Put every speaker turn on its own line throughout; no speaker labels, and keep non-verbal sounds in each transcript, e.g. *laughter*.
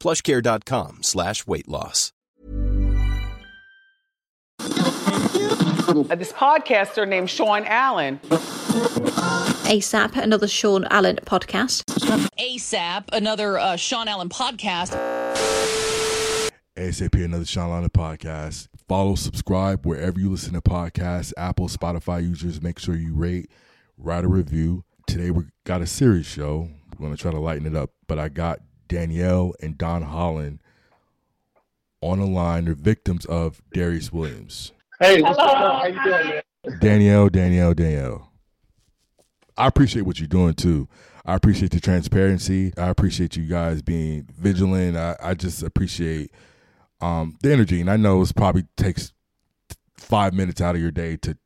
plushcare.com slash weight loss.
Uh, this podcaster named Sean Allen.
ASAP, another Sean Allen podcast.
ASAP, another uh, Sean Allen podcast.
ASAP, another Sean Allen podcast. Follow, subscribe wherever you listen to podcasts. Apple, Spotify users, make sure you rate, write a review. Today we got a serious show. We're going to try to lighten it up, but I got Danielle and Don Holland on the line. They're victims of Darius Williams.
Hey, what's going on? How you doing, man?
Danielle, Danielle, Danielle. I appreciate what you're doing too. I appreciate the transparency. I appreciate you guys being vigilant. I, I just appreciate um, the energy. And I know it probably takes five minutes out of your day to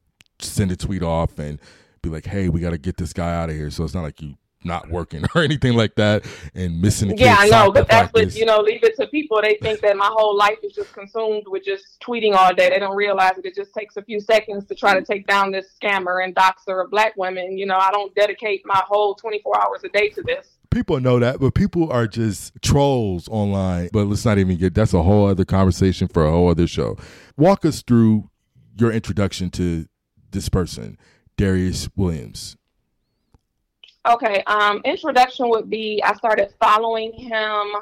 send a tweet off and be like, hey, we got to get this guy out of here. So it's not like you not working *laughs* or anything like that and missing the
Yeah, I know, but that's what you know. Leave it to people. They think that my whole life is just consumed with just tweeting all day. They don't realize that it just takes a few seconds to try to take down this scammer and doxer of black women. You know, I don't dedicate my whole 24 hours a day to this.
people know that, but people are just trolls online. But let's not even get that's a whole other conversation for a whole other show. Walk us through your introduction to this person, Darius Williams.
Okay, um, introduction would be I started following him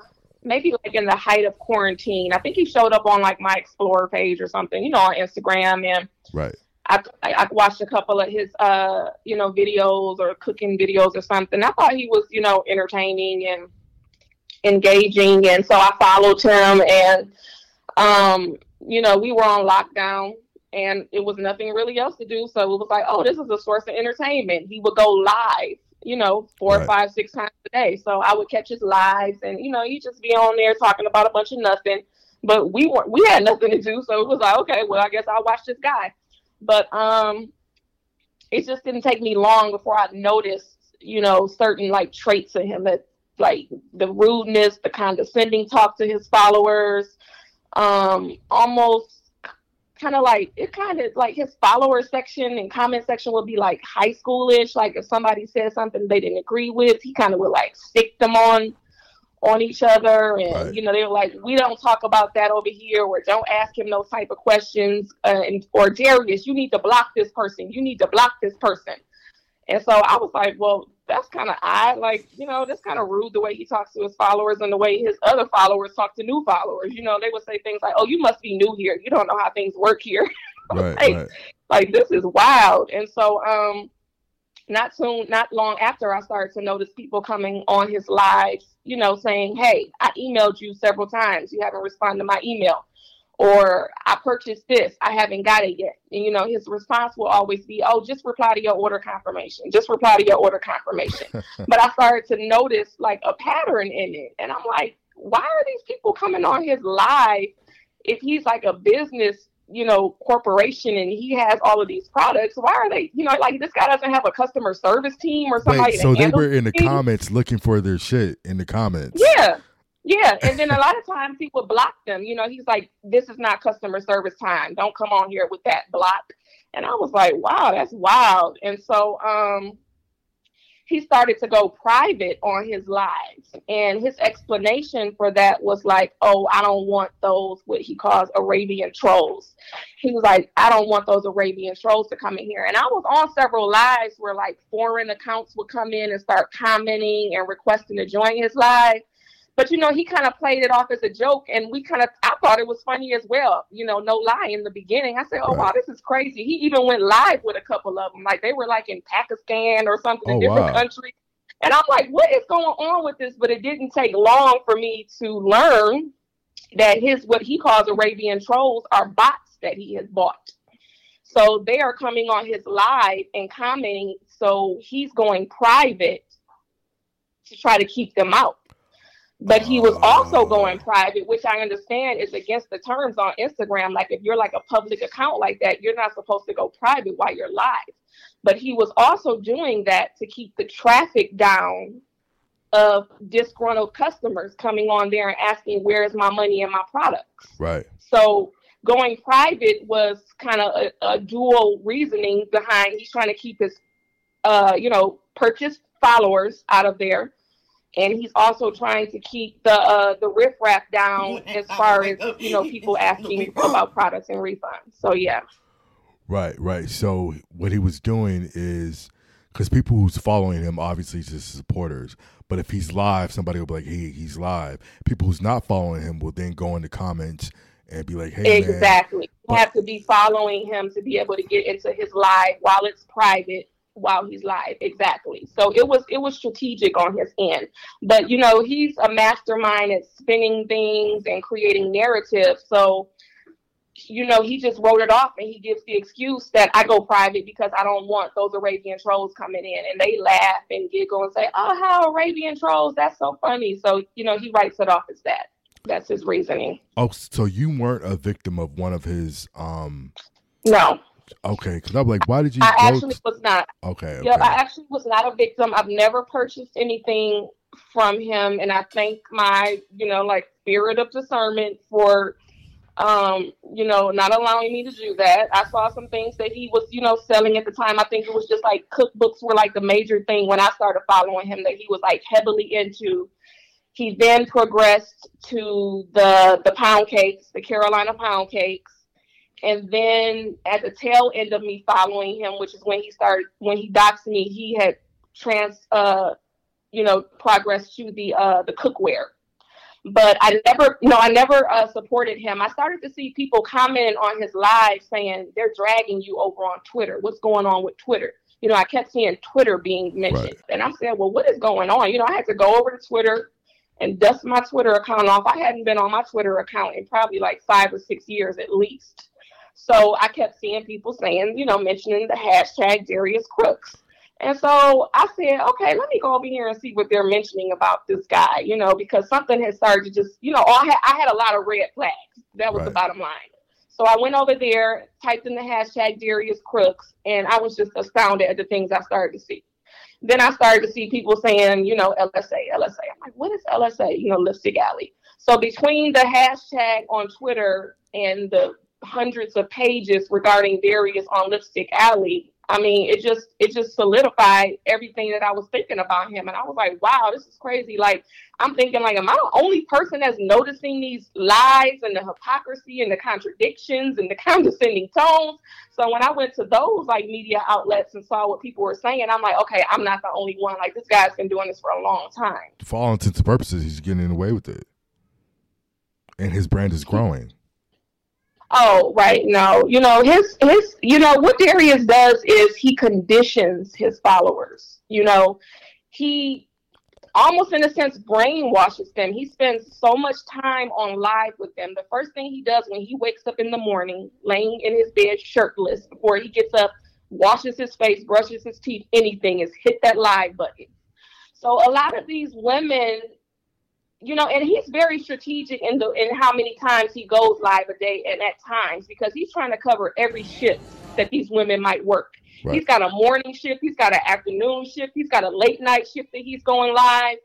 maybe like in the height of quarantine. I think he showed up on like my Explorer page or something, you know, on Instagram, and
Right.
I, I I watched a couple of his uh you know videos or cooking videos or something. I thought he was you know entertaining and engaging, and so I followed him, and um you know we were on lockdown. And it was nothing really else to do, so it was like, oh, this is a source of entertainment. He would go live, you know, four,
Right.
five, six times a day. So I would catch his lives, and you know, he'd just be on there talking about a bunch of nothing. But we weren't, we had nothing to do, so it was like, okay, well, I guess I'll watch this guy. But um, it just didn't take me long before I noticed, you know, certain like traits of him that like the rudeness, the condescending talk to his followers, um, almost kind of like it kind of like his follower section and comment section would be like high schoolish. Like if somebody said something they didn't agree with, he kind of would like stick them on on each other and
Right.
you know they were like we don't talk about that over here or don't ask him those type of questions uh, and or Darius you need to block this person you need to block this person and so I was like well that's kind of odd like you know that's kind of rude the way he talks to his followers and the way his other followers talk to new followers. You know they would say things like oh you must be new here. You don't know how things work here. *laughs*
Right,
Hey.
right.
like this is wild. And so um not soon not long after i started to notice people coming on his lives you know saying hey i emailed you several times. You haven't responded to my email or i purchased this i haven't got it yet. And you know his response will always be oh just reply to your order confirmation just reply to your order confirmation. *laughs* But i started to notice like a pattern in it. And i'm like why are these people coming on his live if he's like a business you know corporation and he has all of these products? Why are they you know like this guy doesn't have a customer service team or somebody
Wait, so they were in the comments looking for their shit in the comments.
yeah yeah and then a lot of times he would block them you know he's like this is not customer service time don't come on here with that block and i was like wow that's wild and so um he started to go private on his lives. And his explanation for that was like, oh, I don't want those, what he calls Arabian trolls. He was like, I don't want those Arabian trolls to come in here. And I was on several lives where like foreign accounts would come in and start commenting and requesting to join his live. But you know, he kind of played it off as a joke, and we kind of I thought it was funny as well. You know, no lie. In the beginning, I said, "Oh wow, this is crazy." He even went live with a couple of them, like they were like in Pakistan or something,
Oh,
a different
wow.
country. And I'm like, "What is going on with this?" But it didn't take long for me to learn that his what he calls Arabian trolls are bots that he has bought. So they are coming on his live and commenting. So he's going private to try to keep them out. But he was also going private, which I understand is against the terms on Instagram. Like if you're like a public account like that, you're not supposed to go private while you're live. But he was also doing that to keep the traffic down of disgruntled customers coming on there and asking, Where's my money and my products?
Right.
So going private was kind of a, a dual reasoning behind he's trying to keep his, uh, you know, purchased followers out of there, and he's also trying to keep the uh, the riffraff down as far as you know people *laughs* asking about products and refunds. So yeah,
Right, right. So what he was doing is because people who's following him obviously is his supporters. But if he's live, somebody will be like, "Hey, he's live." People who's not following him will then go in the comments and be like, "Hey, man."
exactly. You have to be following him to be able to get into his live while it's private while he's live. Exactly. So it was it was strategic on his end. But you know he's a mastermind at spinning things and creating narratives so you know he just wrote it off and he gives the excuse that i go private because i don't want those arabian trolls coming in. And they laugh and giggle and say oh how arabian trolls? That's so funny. So you know he writes it off as that. That's his reasoning.
Oh, so you weren't a victim of one of his um
no
okay, cuz I'm like, why did you
i actually
t-
was not
Okay, okay.
Yep, I actually was not a victim. I've never purchased anything from him, and I thank my, you know, like spirit of discernment for, um, you know, not allowing me to do that. I saw some things that he was, you know, selling at the time. I think it was just like cookbooks were like the major thing when I started following him that he was like heavily into. He then progressed to the the pound cakes, the Carolina pound cakes. And then at the tail end of me following him, which is when he started, when he doxed me, he had trans, uh, you know, progressed to the uh, the cookware. But I never, no, I never uh, supported him. I started to see people commenting on his live saying they're dragging you over on Twitter. What's going on with Twitter? You know, I kept seeing Twitter being mentioned,
Right.
and I said, well, what is going on? You know, I had to go over to Twitter and dust my Twitter account off. I hadn't been on my Twitter account in probably like five or six years at least. So I kept seeing people saying, you know, mentioning the hashtag Darius Crooks. And so I said, okay, let me go over here and see what they're mentioning about this guy, you know, because something had started to just, you know, I had, I had a lot of red flags. That was the bottom line. So I went over there, typed in the hashtag Darius Crooks, and I was just astounded at the things I started to see. Then I started to see people saying, you know, LSA, LSA. I'm like, what is LSA? You know, Lipstick Alley. So between the hashtag on Twitter and the hundreds of pages regarding Darius on Lipstick Alley, I mean, it just it just solidified everything that I was thinking about him, and I was like, wow, this is crazy. Like I'm thinking, like, am I the only person that's noticing these lies and the hypocrisy and the contradictions and the *laughs* condescending tones? So when I went to those like media outlets and saw what people were saying, I'm like, okay, I'm not the only one. Like this guy's been doing this for a long time.
for all intents and purposes, he's getting away with it. And his brand is growing.
Oh, right. No, you know, his, his, you know, what Darius does is he conditions his followers. You know, he almost in a sense brainwashes them. He spends so much time on live with them. The first thing he does when he wakes up in the morning, laying in his bed shirtless, before he gets up, washes his face, brushes his teeth, anything, is hit that live button. So a lot of these women you know, and he's very strategic in the in how many times he goes live a day and at times because he's trying to cover every shift that these women might work.
Right.
He's got a morning shift, he's got an afternoon shift, he's got a late night shift that he's going live.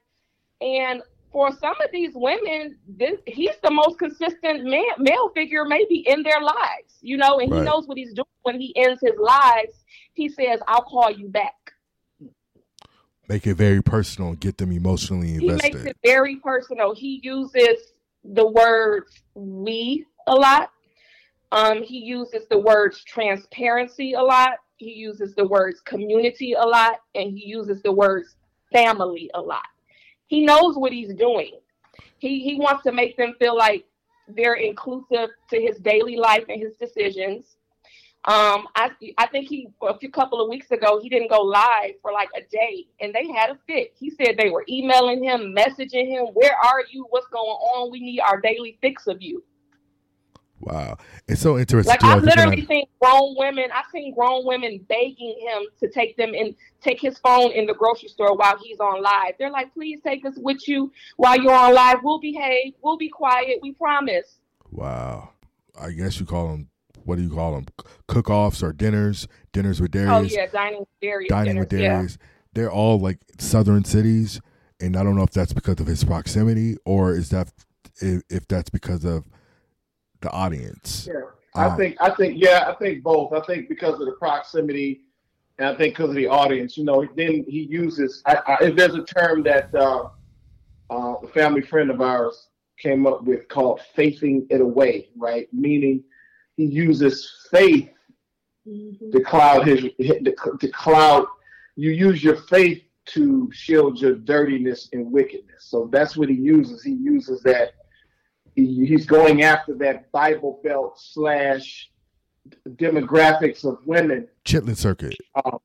And for some of these women, this, he's the most consistent man, male figure maybe in their lives, you know, and he knows what he's doing when he ends his lives. He says, I'll call you back.
Make it very personal get them emotionally invested.
he makes it very personal. He uses the words we a lot. Um, he uses the words transparency a lot. He uses the words community a lot, and he uses the words family a lot. He knows what he's doing. He he wants to make them feel like they're inclusive to his daily life and his decisions. Um, I I think he a few couple of weeks ago he didn't go live for like a day, and they had a fit. He said they were emailing him, messaging him, "Where are you? What's going on? We need our daily fix of you."
Wow, it's so interesting.
Like I've literally seen grown women. I've seen grown women begging him to take them and take his phone in the grocery store while he's on live. They're like, "Please take us with you while you're on live. We'll behave. We'll be quiet. We promise."
Wow, I guess you call them. What do you call them? Cook-offs or dinners? Dinners with Darius.
Oh yeah, dining with Darius.
Dining
dinners,
with Darius.
Yeah.
They're all like southern cities, and I don't know if that's because of his proximity or is that if, if that's because of the audience.
Yeah, I um, think I think yeah, I think both. I think because of the proximity, and I think because of the audience. You know, then he uses. I, I, if there's a term that uh, uh, a family friend of ours came up with called "faithing it away," right? Meaning he uses faith mm-hmm. to cloud his to, to cloud. You use your faith to shield your dirtiness and wickedness. So that's what he uses. He uses that he, he's going after that Bible Belt slash demographics of women.
Chitlin Circuit.
Um,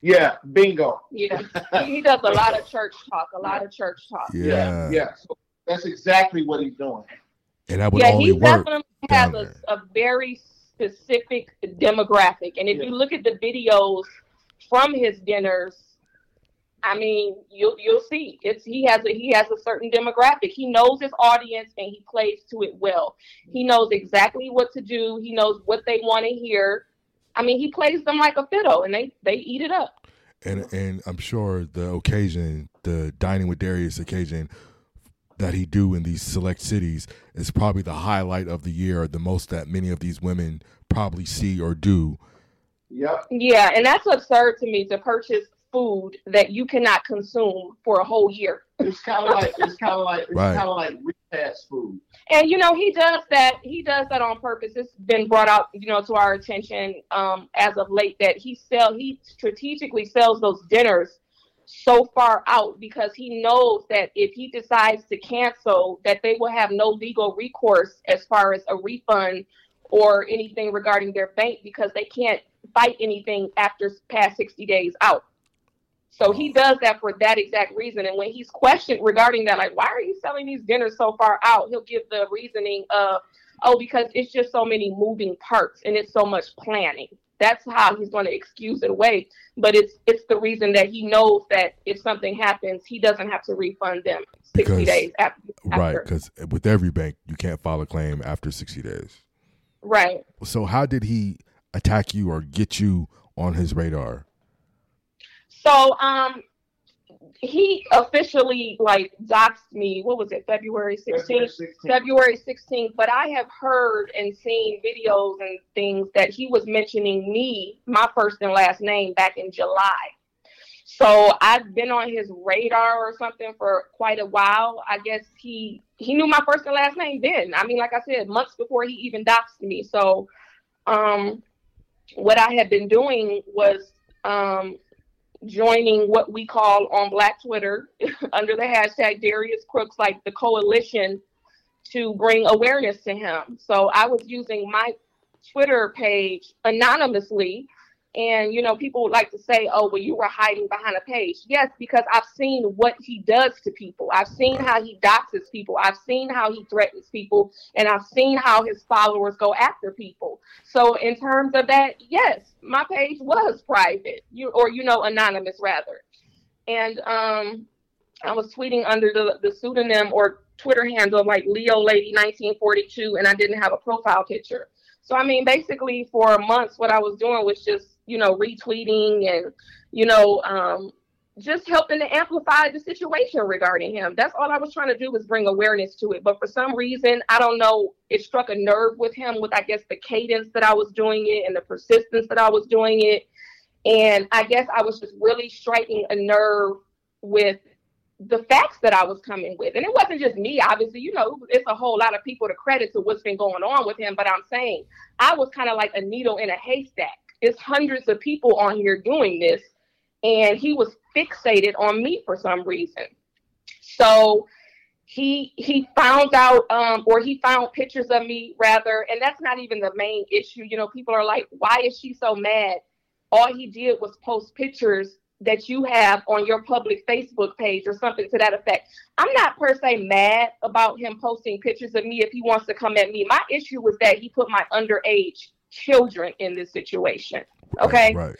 yeah, bingo.
Yeah, *laughs* he does a lot of church talk. A lot of church talk.
Yeah,
yeah. yeah. So that's exactly what he's doing.
And that would yeah, only
he
work
definitely has a, a, very specific demographic. And if yeah. you look at the videos from his dinners, I mean, you'll you'll see. It's he has a he has a certain demographic. He knows his audience and he plays to it well. He knows exactly what to do. He knows what they want to hear. I mean, he plays them like a fiddle, and they they eat it up.
And and I'm sure the occasion, the dining with Darius occasion that he do in these select cities is probably the highlight of the year, the most that many of these women probably see or do.
Yep.
Yeah, and that's absurd to me to purchase food that you cannot consume for a whole year.
It's kind of like it's kind of like it's right. kind of like fast food.
And you know he does that. He does that on purpose. It's been brought out, you know, to our attention um, as of late that he sell he strategically sells those dinners so far out because he knows that if he decides to cancel, that they will have no legal recourse as far as a refund or anything regarding their bank because they can't fight anything after past 60 days out. So he does that for that exact reason. And when he's questioned regarding that, like, why are you selling these dinners so far out? He'll give the reasoning of, oh, because it's just so many moving parts and it's so much planning. That's how he's going to excuse it away. But it's it's the reason that he knows that if something happens, he doesn't have to refund them sixty because, days after.
Right, because with every bank, you can't file a claim after sixty days.
Right.
So how did he attack you or get you on his radar?
So um he officially like doxed me what was it february 16th february 16th but i have heard and seen videos and things that he was mentioning me my first and last name back in july. So i've been on his radar or something for quite a while. I guess he he knew my first and last name then. I mean like i said months before he even doxed me. So um what i had been doing was um joining what we call on Black Twitter *laughs* under the hashtag Darius Crooks, like the coalition to bring awareness to him. So I was using my Twitter page anonymously and, you know, people would like to say, oh, well, you were hiding behind a page. Yes, because I've seen what he does to people. I've seen how he doxes people. I've seen how he threatens people. And I've seen how his followers go after people. So, in terms of that, yes, my page was private, you or, you know, anonymous rather. And um, I was tweeting under the, the pseudonym or Twitter handle like Leo Lady 1942, and I didn't have a profile picture. So I mean, basically for months, what I was doing was just you know, retweeting and, you know, um, just helping to amplify the situation regarding him. That's all I was trying to do was bring awareness to it. But for some reason, I don't know, it struck a nerve with him with, I guess, the cadence that I was doing it and the persistence that I was doing it. And I guess I was just really striking a nerve with the facts that I was coming with. And it wasn't just me, obviously, you know, it's a whole lot of people to credit to what's been going on with him. But I'm saying I was kind of like a needle in a haystack it's hundreds of people on here doing this. And he was fixated on me for some reason. So he he found out um or he found pictures of me rather and that's not even the main issue you know people are like why is she so mad all he did was post pictures that you have on your public facebook page or something to that effect i'm not per se mad about him posting pictures of me if he wants to come at me my issue was that he put my underage children in this situation okay
Right.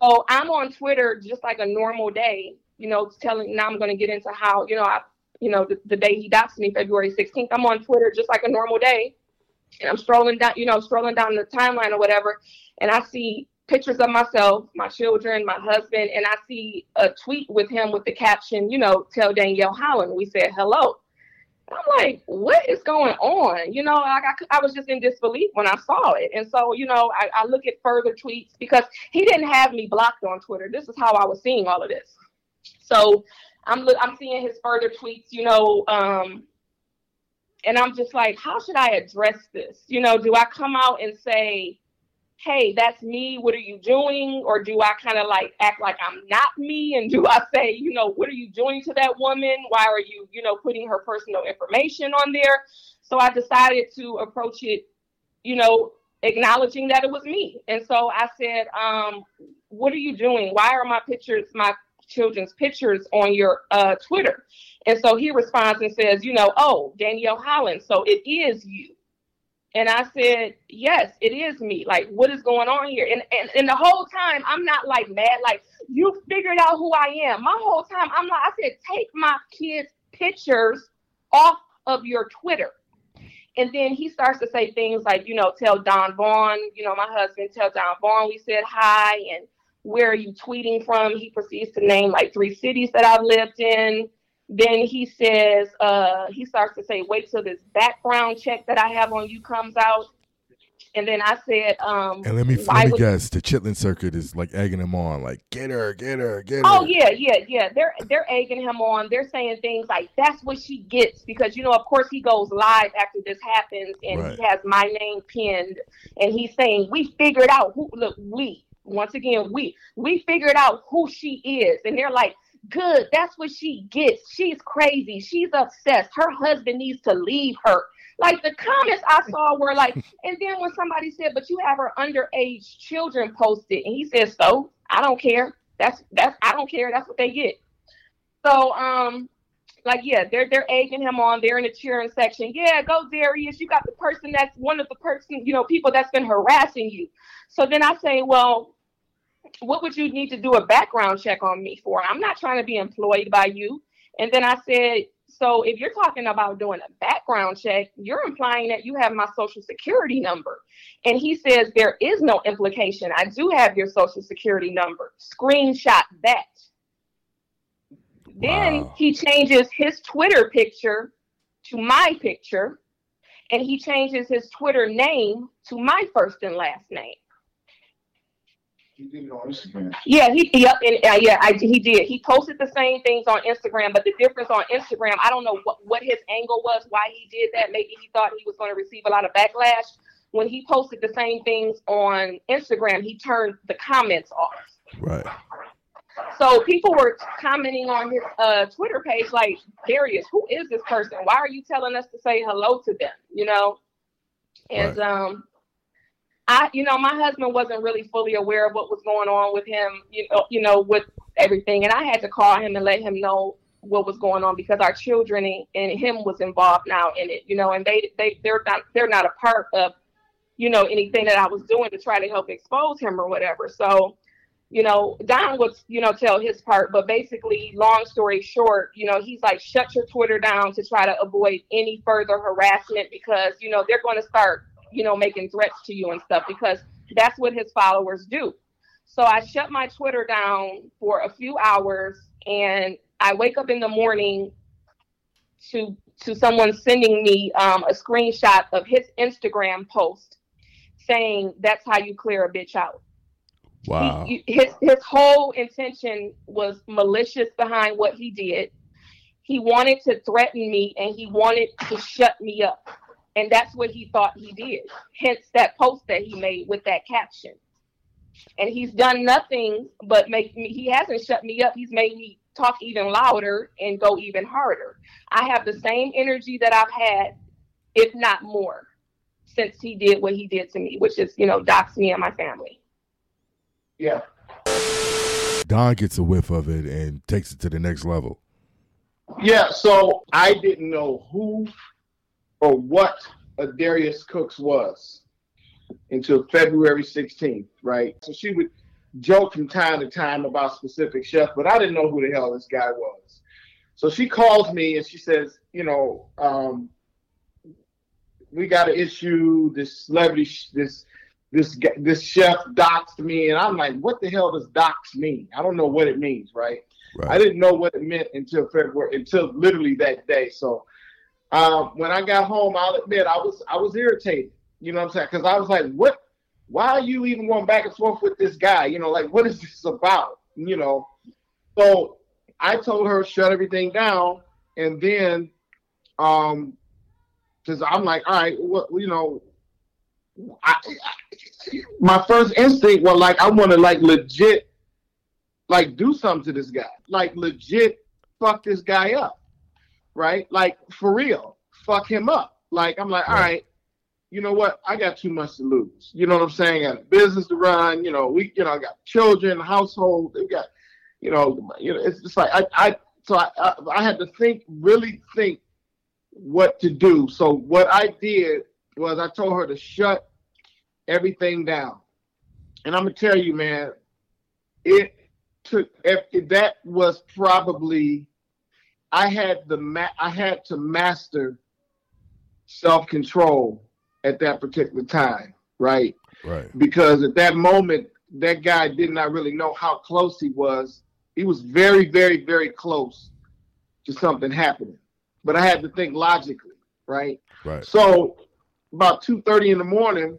so i'm on twitter just like a normal day you know telling now i'm going to get into how you know i you know, the, the day he doxed me, February 16th, I'm on Twitter just like a normal day. And I'm strolling down, you know, strolling down the timeline or whatever. And I see pictures of myself, my children, my husband, and I see a tweet with him with the caption, you know, tell Danielle Holland. We said hello. I'm like, what is going on? You know, like I, I was just in disbelief when I saw it. And so, you know, I, I look at further tweets because he didn't have me blocked on Twitter. This is how I was seeing all of this. So I'm I'm seeing his further tweets, you know, um, and I'm just like, how should I address this? You know, do I come out and say, hey, that's me, what are you doing? Or do I kind of like act like I'm not me? And do I say, you know, what are you doing to that woman? Why are you, you know, putting her personal information on there? So I decided to approach it, you know, acknowledging that it was me. And so I said, um, what are you doing? Why are my pictures, my children's pictures on your uh, Twitter. And so he responds and says, you know, oh, Danielle Holland, so it is you. And I said, yes, it is me. Like, what is going on here? And, and, and the whole time, I'm not like mad, like, you figured out who I am. My whole time, I'm like, I said, take my kids' pictures off of your Twitter. And then he starts to say things like, you know, tell Don Vaughn, you know, my husband, tell Don Vaughn we said hi. And where are you tweeting from? He proceeds to name like three cities that I've lived in. Then he says, uh, he starts to say, wait till this background check that I have on you comes out. And then I said, um,
And let me let me
would-
guess, the Chitlin Circuit is like egging him on, like get her, get her, get her.
Oh yeah, yeah, yeah. They're they're egging him on. They're saying things like that's what she gets because you know, of course, he goes live after this happens and
Right.
he has my name pinned and he's saying we figured out who. Look, we once again we we figured out who she is and they're like. Good, that's what she gets. She's crazy. She's obsessed. Her husband needs to leave her. Like the comments I saw were like, and then when somebody said, "But you have her underage children posted," and he said, "So I don't care. That's that's I don't care. That's what they get." So um, like yeah, they're they're egging him on. They're in the cheering section. Yeah, go Darius. You got the person that's one of the person you know people that's been harassing you. So then I say, well, what would you need to do a background check on me for? I'm not trying to be employed by you. And then I said, so if you're talking about doing a background check, you're implying that you have my social security number. And he says, there is no implication. I do have your social security number. Screenshot that. Then
Wow.
he changes his Twitter picture to my picture, and he changes his Twitter name to my first and last name.
He did it on Instagram.
Yeah, he yep, and uh, yeah, I, he did. He posted the same things on Instagram, but the difference on Instagram, I don't know what, what his angle was, why he did that. Maybe he thought he was going to receive a lot of backlash. When he posted the same things on Instagram, he turned the comments off.
Right.
So people were commenting on his uh, Twitter page like, Darius, who is this person? Why are you telling us to say hello to them? You know? And um I you know, my husband wasn't really fully aware of what was going on with him, you know, you know, with everything. And I had to call him and let him know what was going on because our children and, and him was involved now in it, you know, and they they they're not they're not a part of, you know, anything that I was doing to try to help expose him or whatever. So you know, Don would, you know, tell his part, but basically, long story short, you know, he's like, shut your Twitter down to try to avoid any further harassment because, you know, they're going to start, you know, making threats to you and stuff because that's what his followers do. So I shut my Twitter down for a few hours and I wake up in the morning to to someone sending me um, a screenshot of his Instagram post saying that's how you clear a bitch out
Wow.
he, his his whole intention was malicious behind what he did. He wanted to threaten me and he wanted to shut me up. And that's what he thought he did. Hence that post that he made with that caption. And he's done nothing but make me he hasn't shut me up. He's made me talk even louder and go even harder. I have the same energy that I've had, if not more, since he did what he did to me, which is, you know, dox me and my family.
Yeah.
Don gets a whiff of it and takes it to the next level.
Yeah, so I didn't know who or what a Darius Cooks was until February 16th, right? So she would joke from time to time about specific chefs, but I didn't know who the hell this guy was. So she calls me and she says, you know, um, we got an issue. This celebrity, this this this chef doxed me, and I'm like, what the hell does dox mean? I don't know what it means, right? right. I didn't know what it meant until February, until literally that day. So um, when I got home, I'll admit I was I was irritated. You know what I'm saying? Because I was like, what? Why are you even going back and forth with this guy? You know, like what is this about? You know. So I told her shut everything down, and then, um, because I'm like, all right, what you know, I, I, my first instinct was like, I want to like legit, like do something to this guy, like legit fuck this guy up, right? Like for real, fuck him up. Like I'm like, all right, you know what? I got too much to lose. You know what I'm saying? I got a business to run. You know, we, you know, I got children, household. We got, you know, you know, it's just like I, I, so I, I, I had to think, really think what to do. So what I did was I told her to shut everything down. And I'm gonna tell you, man, it took if, that was probably I had the ma- I had to master self control at that particular time, right?
Right.
Because at that moment, that guy did not really know how close he was. He was very, very, very close to something happening. But I had to think logically, right?
Right.
So about two thirty in the morning,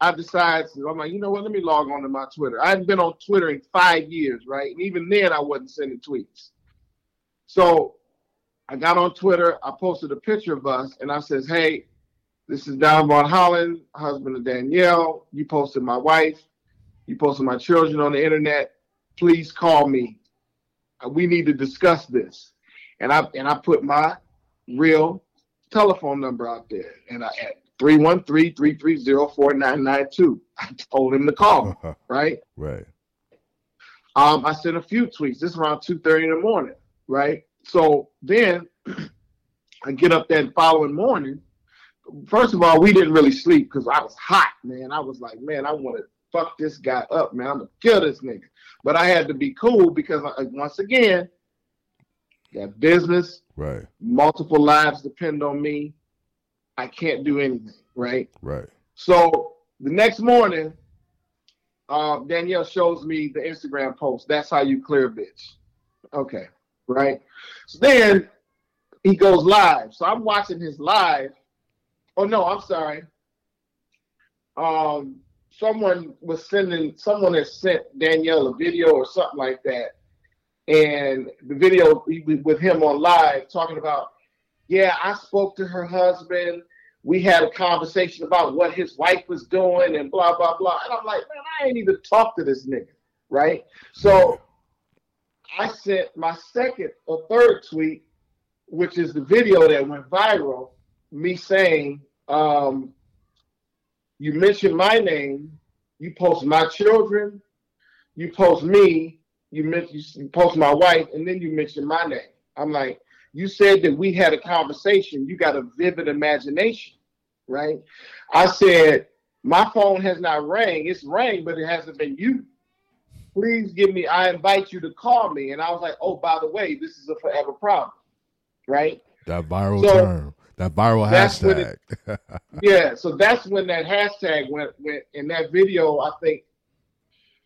I decided I'm like, you know what? Let me log on to my Twitter. I hadn't been on Twitter in five years, right? And even then, I wasn't sending tweets. So I got on Twitter. I posted a picture of us, and I says, "Hey, this is Don Von Holland, husband of Danielle. You posted my wife. You posted my children on the internet. Please call me. We need to discuss this." And I and I put my real telephone number out there, and I at 313-330-4992. I told him to call, *laughs* right?
Right.
Um, I sent a few tweets. This is around 2.30 in the morning, right? So then *clears throat* I get up that following morning. First of all, we didn't really sleep because I was hot, man. I was like, man, I want to fuck this guy up, man. I'm to kill this nigga. But I had to be cool because, I, once again, that business,
right?
Multiple lives depend on me. I can't do anything, right?
Right.
So the next morning, uh, Danielle shows me the Instagram post. That's how you clear bitch. Okay, right. So then he goes live. So I'm watching his live. Oh no, I'm sorry. Um, someone was sending. Someone had sent Danielle a video or something like that, and the video with him on live talking about yeah, I spoke to her husband. We had a conversation about what his wife was doing and blah, blah, blah. And I'm like, man, I ain't even talked to this nigga. Right. So I sent my second or third tweet, which is the video that went viral, me saying, um, you mentioned my name, you post my children, you post me, you mention you post my wife, and then you mention my name. I'm like, you said that we had a conversation. You got a vivid imagination, right? I said, my phone has not rang. It's rang, but it hasn't been you. Please give me, I invite you to call me. And I was like, oh, by the way, this is a forever problem, right?
That viral so, term, that viral hashtag.
It, *laughs* yeah, so that's when that hashtag went, went in that video, I think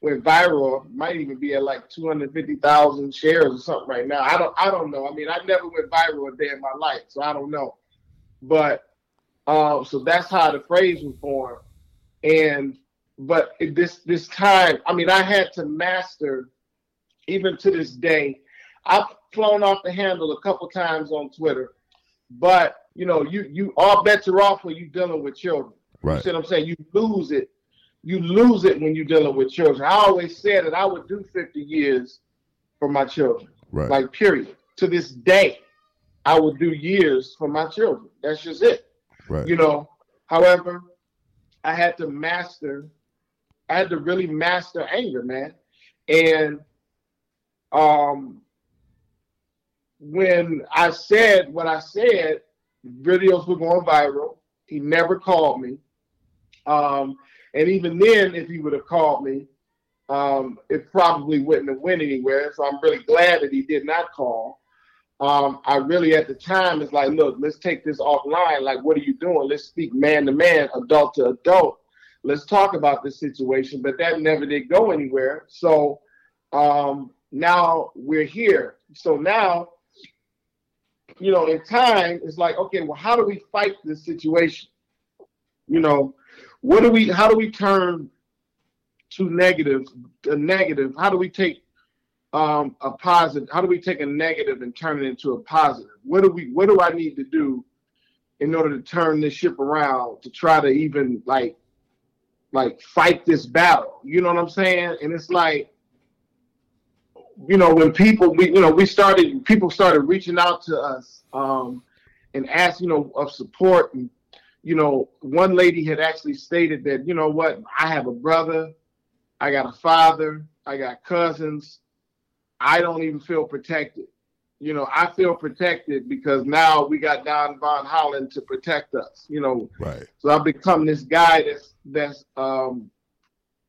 went viral. Might even be at like two hundred fifty thousand shares or something right now. I don't I don't know. I mean, I never went viral a day in my life, so I don't know. But um, so that's how the phrase was born. And but this this time, I mean, I had to master. Even to this day, I've flown off the handle a couple times on Twitter, but you know, you you all bets are off when you're dealing with children.
Right.
You see what I'm saying? You lose it you lose it when you're dealing with children. I always said that I would do 50 years for my children.
Right.
Like period. To this day, I will do years for my children. That's just it.
Right.
You know. However, I had to master. I had to really master anger, man. And um, when I said what I said, videos were going viral. He never called me. Um, and even then, if he would have called me, um, it probably wouldn't have went anywhere. So I'm really glad that he did not call. Um, I really at the time is like, look, let's take this offline. Like, what are you doing? Let's speak man to man, adult to adult. Let's talk about this situation. But that never did go anywhere. So um, now we're here. So now, you know, in time, it's like, okay, well, how do we fight this situation? You know, what do we? How do we turn to negative? A negative. How do we take um, a positive? How do we take a negative and turn it into a positive? What do we? What do I need to do in order to turn this ship around to try to even like, like fight this battle? You know what I'm saying? And it's like, you know, when people, we, you know, we started, people started reaching out to us um, and ask, you know, of support. And, you know, one lady had actually stated that, you know what, I have a brother, I got a father, I got cousins. I don't even feel protected. You know, I feel protected because now we got Don Von Holland to protect us. You know,
Right.
so I've become this guy that's that's um,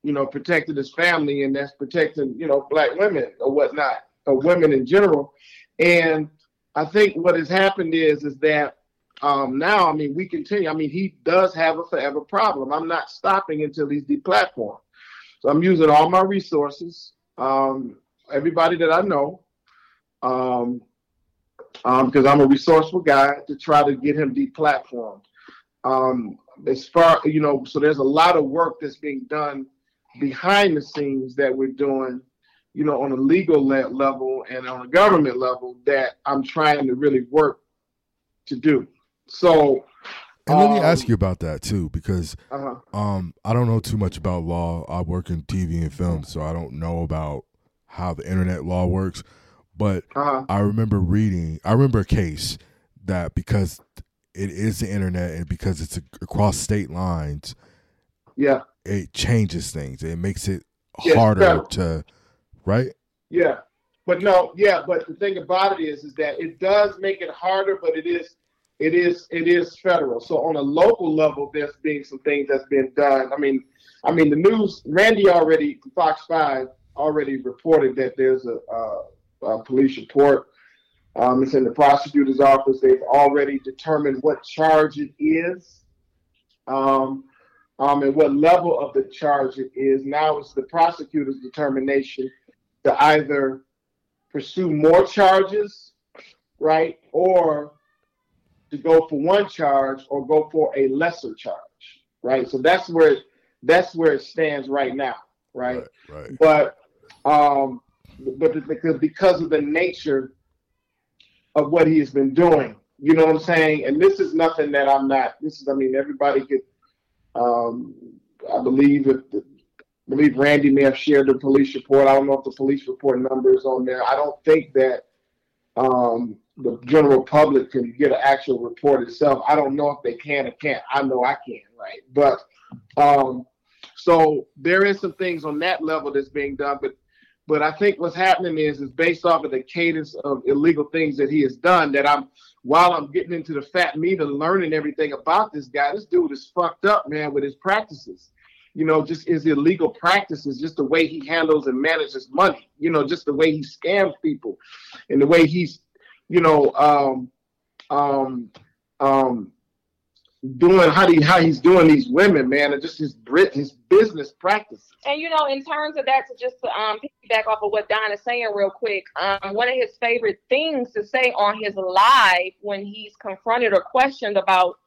you know, protecting his family and that's protecting, you know, black women or whatnot, or women in general. And I think what has happened is is that um, now, I mean, we continue. I mean, he does have a forever problem. I'm not stopping until he's deplatformed. So I'm using all my resources, um, everybody that I know, um, um, because I'm a resourceful guy to try to get him deplatformed. Um, as far you know, so there's a lot of work that's being done behind the scenes that we're doing, you know, on a legal le- level and on a government level that I'm trying to really work to do. So,
And let me
um,
ask you about that too, because
uh-huh.
um, I don't know too much about law. I work in TV and film, so I don't know about how the internet law works. But
Uh-huh.
I remember reading. I remember a case that because it is the internet and because it's across state lines,
yeah,
it changes things. It makes it
Yeah,
harder to, right?
Yeah, but no, yeah, but the thing about it is, is that it does make it harder, but it is, it is, it is federal. So on a local level, there's been some things that's been done. I mean, I mean, the news. Randy already, Fox Five already reported that there's a, a, a police report. Um, it's in the prosecutor's office. They've already determined what charge it is. Um, um, and what level of the charge it is. Now it's the prosecutor's determination to either pursue more charges, right, or to go for one charge or go for a lesser charge, right. So that's where it, that's where it stands right now, right.
Right.
But um, but because because of the nature of what he has been doing, you know what I'm saying. And this is nothing that I'm not. This is I mean everybody could. Um, I believe if the, I believe Randy may have shared the police report. I don't know if the police report number is on there. I don't think that um, the general public can get an actual report itself. I don't know if they can or can't. I know I can, right? But um, so there is some things on that level that's being done, but but I think what's happening is is based off of the cadence of illegal things that he has done. That I'm while I'm getting into the fat meat of learning everything about this guy, this dude is fucked up, man, with his practices. You know, just his illegal practices, just the way he handles and manages money. You know, just the way he scams people, and the way he's, you know, um, um, um, doing how he how he's doing these women, man, and just his Brit his business practices.
And you know, in terms of that, to just to um, piggyback off of what Don is saying real quick, um, one of his favorite things to say on his live when he's confronted or questioned about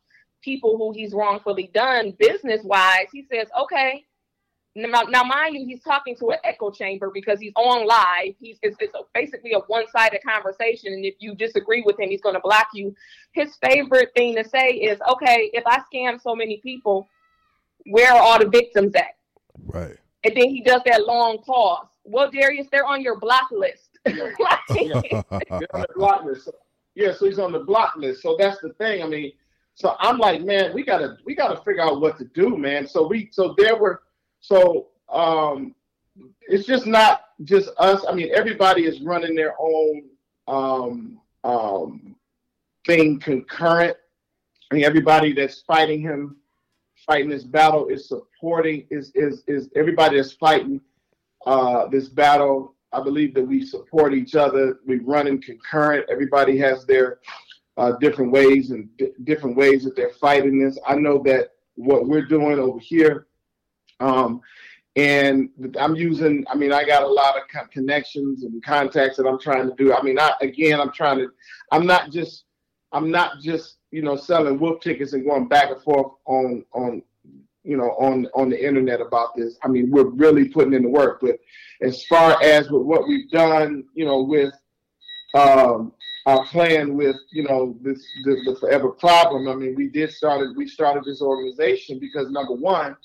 people who he's wrongfully done business wise, he says, "Okay." Now, now, mind you, he's talking to an echo chamber because he's on live. He's it's, it's a, basically a one-sided conversation, and if you disagree with him, he's going to block you. His favorite thing to say is, "Okay, if I scam so many people, where are all the victims at?"
Right.
And then he does that long pause. Well, Darius, they're on your block list.
yeah, on the block list. Yeah, so he's on the block list. So that's the thing. I mean, so I'm like, man, we gotta we gotta figure out what to do, man. So we so there were so um it's just not just us. I mean, everybody is running their own um um thing concurrent. I mean, everybody that's fighting him, fighting this battle is supporting is is is everybody that's fighting uh this battle I believe that we support each other. We run in concurrent. Everybody has their uh, different ways and d- different ways that they're fighting this. I know that what we're doing over here, um, and I'm using. I mean, I got a lot of connections and contacts that I'm trying to do. I mean, I again, I'm trying to. I'm not just. I'm not just you know selling wolf tickets and going back and forth on on you know on on the internet about this. I mean, we're really putting in the work, but as far as with what we've done, you know, with um, our plan with, you know, this the, the forever problem. I mean, we did started we started this organization because number one,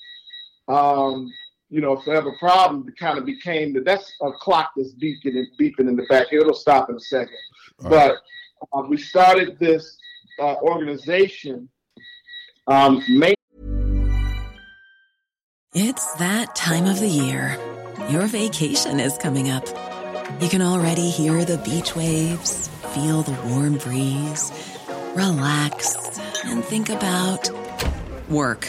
um, you know, if I have a problem it kind of became that that's a clock that's beeping and beeping in the back. It'll stop in a second. but uh, we started this uh, organization um,
It's that time of the year. Your vacation is coming up. You can already hear the beach waves, feel the warm breeze, relax, and think about work.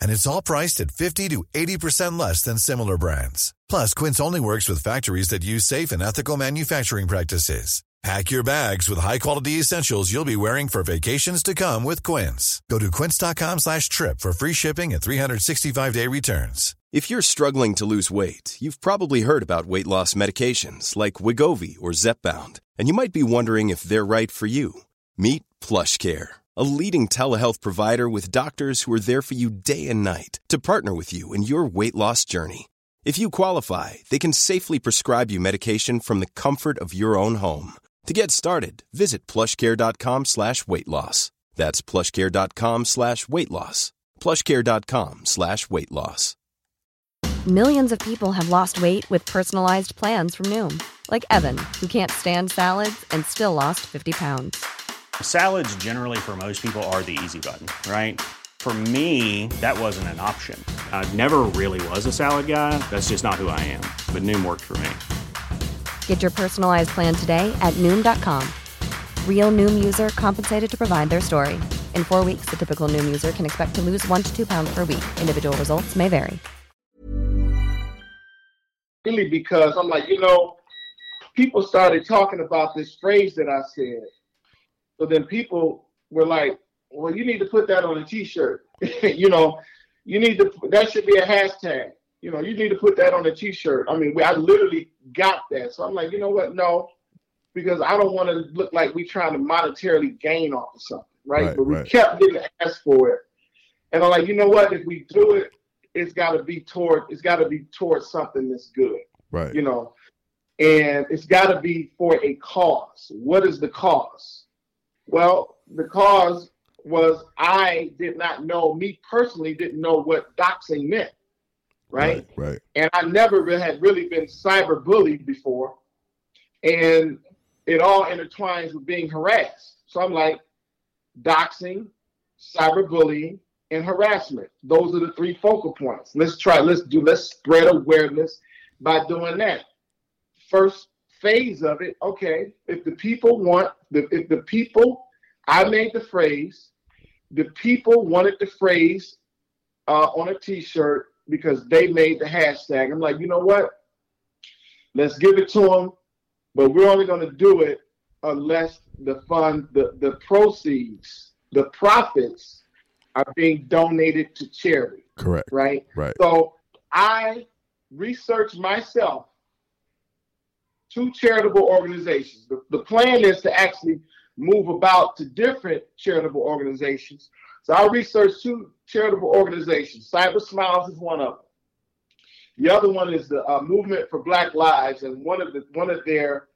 And it's all priced at 50 to 80% less than similar brands. Plus, Quince only works with factories that use safe and ethical manufacturing practices. Pack your bags with high-quality essentials you'll be wearing for vacations to come with Quince. Go to quince.com slash trip for free shipping and 365-day returns.
If you're struggling to lose weight, you've probably heard about weight loss medications like Wegovy or Zepbound, and you might be wondering if they're right for you. Meet PlushCare, a leading telehealth provider with doctors who are there for you day and night to partner with you in your weight loss journey. If you qualify, they can safely prescribe you medication from the comfort of your own home. To get started, visit plushcare.com slash weight loss. That's plushcare.com slash weight loss. Plushcare.com slash weight loss.
Millions of people have lost weight with personalized plans from Noom, like Evan, who can't stand salads and still lost 50 pounds.
Salads, generally, for most people, are the easy button, right? For me, that wasn't an option. I never really was a salad guy. That's just not who I am. But Noom worked for me.
Get your personalized plan today at Noom.com. Real Noom user compensated to provide their story. In four weeks, the typical Noom user can expect to lose one to two pounds per week. Individual results may vary.
Really, because I'm like, you know, people started talking about this phrase that I said. So then people were like, well, you need to put that on a t-shirt. *laughs* you know, you need to, that should be a hashtag. You know, you need to put that on a t-shirt. I mean, I literally got that. So I'm like, you know what? No, because I don't want to look like we trying to monetarily gain off of something, right?
Right,
but we
right.
kept getting asked for it. And I'm like, you know what? If we do it, it's got to be toward, it's got to be toward something that's good
Right.
you know, and it's got to be for a cause. What is the cause? Well, the cause was I did not know, me personally didn't know what doxing meant, right?
Right.
And I never really had really been cyber bullied before, and it all intertwines with being harassed. So I'm like, doxing, cyberbullying, and harassment. Those are the three focal points. Let's try. Let's do. Let's spread awareness by doing that. First phase of it. Okay, if the people want, the, if the people, I made the phrase. The people wanted the phrase uh, on a T-shirt because they made the hashtag. I'm like, you know what? Let's give it to them, but we're only going to do it unless the fund, the the proceeds, the profits are being donated to charity
Correct.
right?
Right.
So I researched myself two charitable organizations. The, the plan is to actually move about to different charitable organizations. So I researched two charitable organizations. Cyber Smiles is one of them. The other one is the uh, Movement for Black Lives, and one of the one of their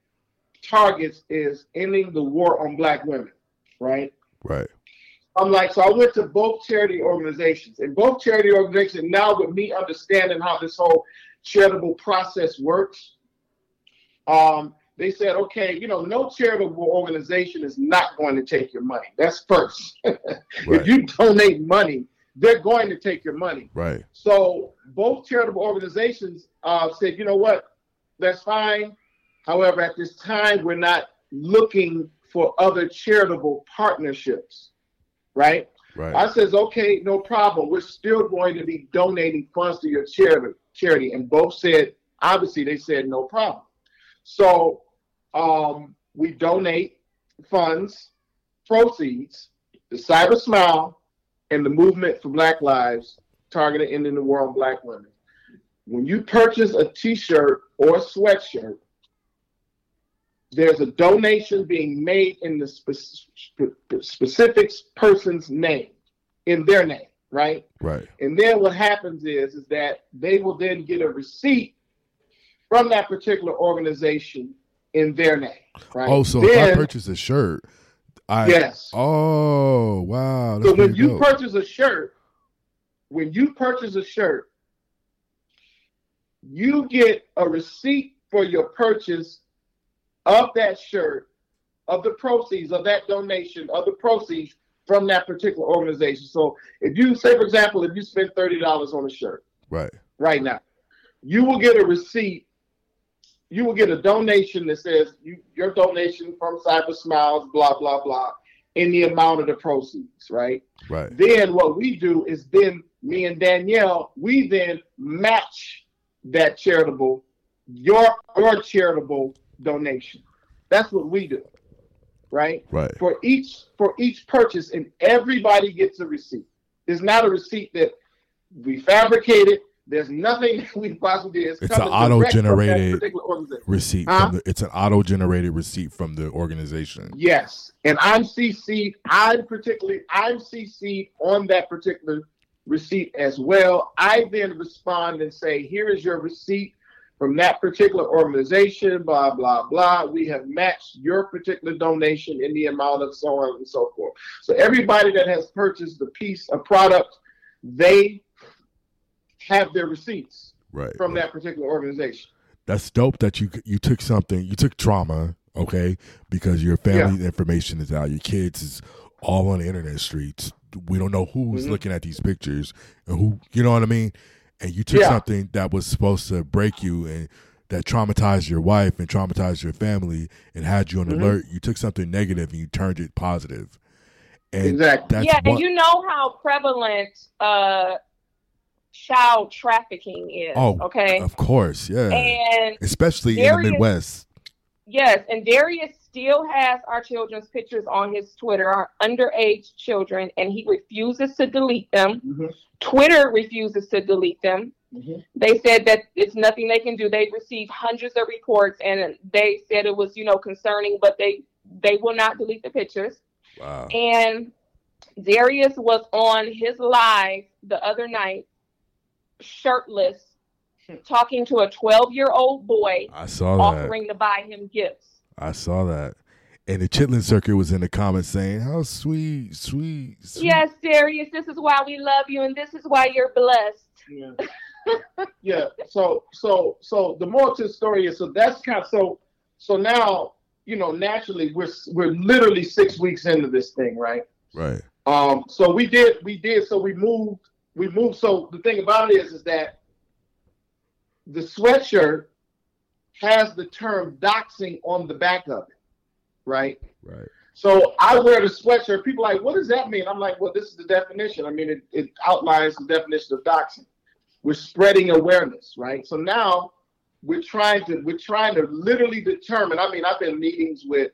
targets is ending the war on Black women. Right.
Right.
I'm like, so I went to both charity organizations, and both charity organizations now with me understanding how this whole charitable process works. Um, they said, okay, you know, no charitable organization is not going to take your money. That's first. *laughs* right. If you donate money, they're going to take your money.
Right.
So both charitable organizations uh, said, you know what, that's fine. However, at this time, we're not looking for other charitable partnerships. Right.
Right.
I says, okay, no problem. We're still going to be donating funds to your charity. Charity, and both said, obviously, they said no problem. So um, we donate funds, proceeds, the Cyber Smile, and the Movement for Black Lives, targeted ending the war on Black women. When you purchase a T-shirt or a sweatshirt, there's a donation being made in the spe- specific person's name, in their name, right?
Right.
And then what happens is, is that they will then get a receipt from that particular organization in their name, right?
Oh, so
then,
if I purchase a shirt, I
yes.
Oh, wow.
so when you dope. purchase a shirt, when you purchase a shirt, you get a receipt for your purchase of that shirt, of the proceeds of that donation, of the proceeds from that particular organization. So if you say, for example, if you spend thirty dollars on a shirt,
right,
right now, you will get a receipt. You will get a donation that says you, your donation from Cyber Smiles, blah blah blah, in the amount of the proceeds, right?
Right.
Then what we do is then me and Danielle, we then match that charitable, your your charitable donation. That's what we do. Right?
Right.
For each for each purchase, and everybody gets a receipt. It's not a receipt that we fabricated. There's nothing we possibly did.
It's, an auto-generated receipt. Huh? The, it's an auto-generated receipt from the organization.
Yes, and I'm CC'd. I'm particularly I'm CC'd on that particular receipt as well. I then respond and say, "Here is your receipt from that particular organization, blah, blah, blah. We have matched your particular donation in the amount of so on and so forth. So everybody that has purchased a piece, a product, they have their receipts
right,
from
right.
that particular organization.
That's dope that you you took something, you took trauma, okay, because your family yeah. information is out, your kids is all on the internet streets. We don't know who's mm-hmm. looking at these pictures and who, you know what I mean? and you took yeah. something that was supposed to break you and that traumatized your wife and traumatized your family and had you on mm-hmm. alert. You took something negative and you turned it positive.
And exactly.
yeah, and you know how prevalent uh, child trafficking is.
Oh,
okay.
Of course, yeah.
And
especially Darius, in the Midwest.
Yes, and Darius still has our children's pictures on his Twitter, our underage children, and he refuses to delete them.
Mm-hmm.
Twitter refuses to delete them.
Mm-hmm.
They said that it's nothing they can do. They received hundreds of reports, and they said it was, you know, concerning, but they they will not delete the pictures.
Wow.
And Darius was on his live the other night, shirtless, talking to a 12 year old boy.
I saw that.
offering to buy him gifts.
I saw that. And the Chitlin Circuit was in the comments saying, "How sweet, sweet, sweet."
Yes, Darius, this is why we love you, and this is why you're blessed.
Yeah. yeah. So, so, so the more to the story is, so that's kind of so. So now, you know, naturally, we're we're literally six weeks into this thing, right?
Right.
Um. So we did, we did. So we moved, we moved. So the thing about it is, is that the sweatshirt has the term doxing on the back of it, right?
Right.
So I wear the sweatshirt. People are like, what does that mean? I'm like, well, this is the definition. I mean, it, it outlines the definition of doxing. We're spreading awareness, right? So now we're trying to we're trying to literally determine. I mean, I've been meetings with,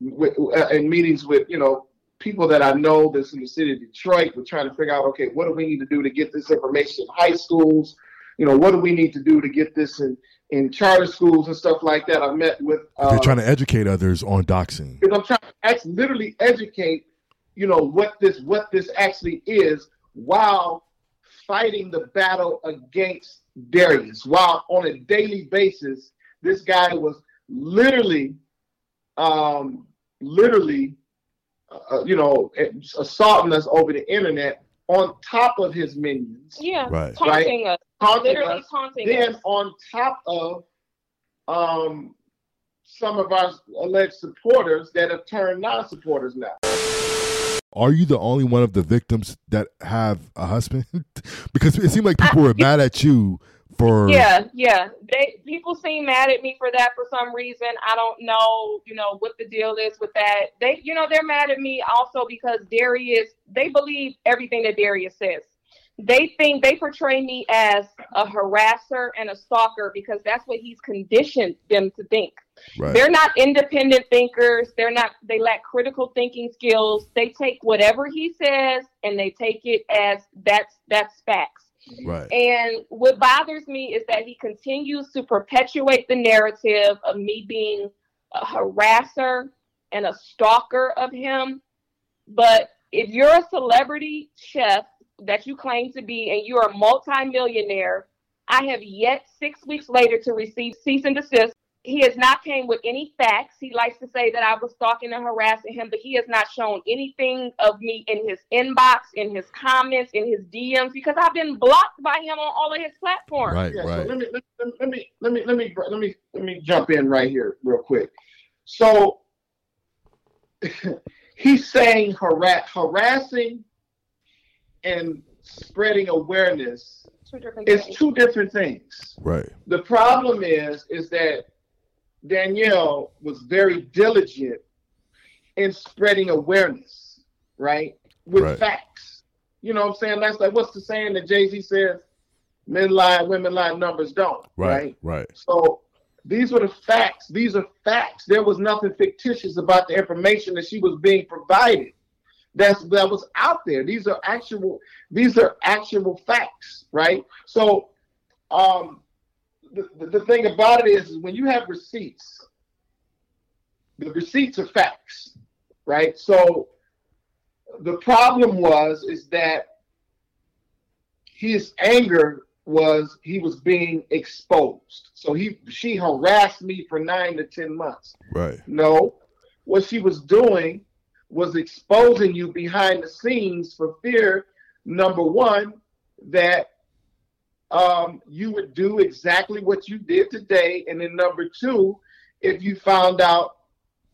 with uh, in meetings with you know people that I know that's in the city of Detroit. We're trying to figure out, okay, what do we need to do to get this information in high schools? You know, what do we need to do to get this in in charter schools and stuff like that. I met with. Uh,
They're trying to educate others on doxing.
Because I'm trying to actually literally educate, you know, what this what this actually is while fighting the battle against Darius. While on a daily basis, this guy was literally, um, literally, uh, you know, assaulting us over the internet on top of his minions.
Yeah,
right.
taunting
right?
us.
Taunting
Literally
us.
taunting
Then
us.
on top of um, some of our alleged supporters that have turned non-supporters now.
Are you the only one of the victims that have a husband? *laughs* because it seemed like people were *laughs* mad at you for
Yeah, yeah. They people seem mad at me for that for some reason. I don't know, you know, what the deal is with that. They, you know, they're mad at me also because Darius. They believe everything that Darius says. They think they portray me as a harasser and a stalker because that's what he's conditioned them to think.
Right.
They're not independent thinkers. They're not. They lack critical thinking skills. They take whatever he says and they take it as that's that's facts.
Right.
And what bothers me is that he continues to perpetuate the narrative of me being a harasser and a stalker of him. But if you're a celebrity chef that you claim to be and you're a multimillionaire, I have yet six weeks later to receive cease and desist. He has not came with any facts. He likes to say that I was stalking and harassing him, but he has not shown anything of me in his inbox, in his comments, in his DMs, because I've been blocked by him on all of his platforms.
Right,
Yeah,
right.
So let me let, let- let me let me let me let me let me jump in right here real quick. So *laughs* he's saying harass, harassing and spreading awareness
Two different
is
things.
two different things.
Right.
The problem is is that Danielle was very diligent in spreading awareness, right? With
Right.
facts. You know what I'm saying? That's like what's the saying that Jay-Z says? Men lie, women lie, numbers don't.
Right. Right.
So these were the facts. These are facts. There was nothing fictitious about the information that she was being provided. That's that was out there. These are actual. These are actual facts, right? So, um, the, the, thing about it is, is when you have receipts, the receipts are facts, right? So, the problem was is that his anger was he was being exposed. So he she harassed me for nine to ten months.
Right.
No, what she was doing was exposing you behind the scenes for fear, number one, that um, you would do exactly what you did today. And then number two, if you found out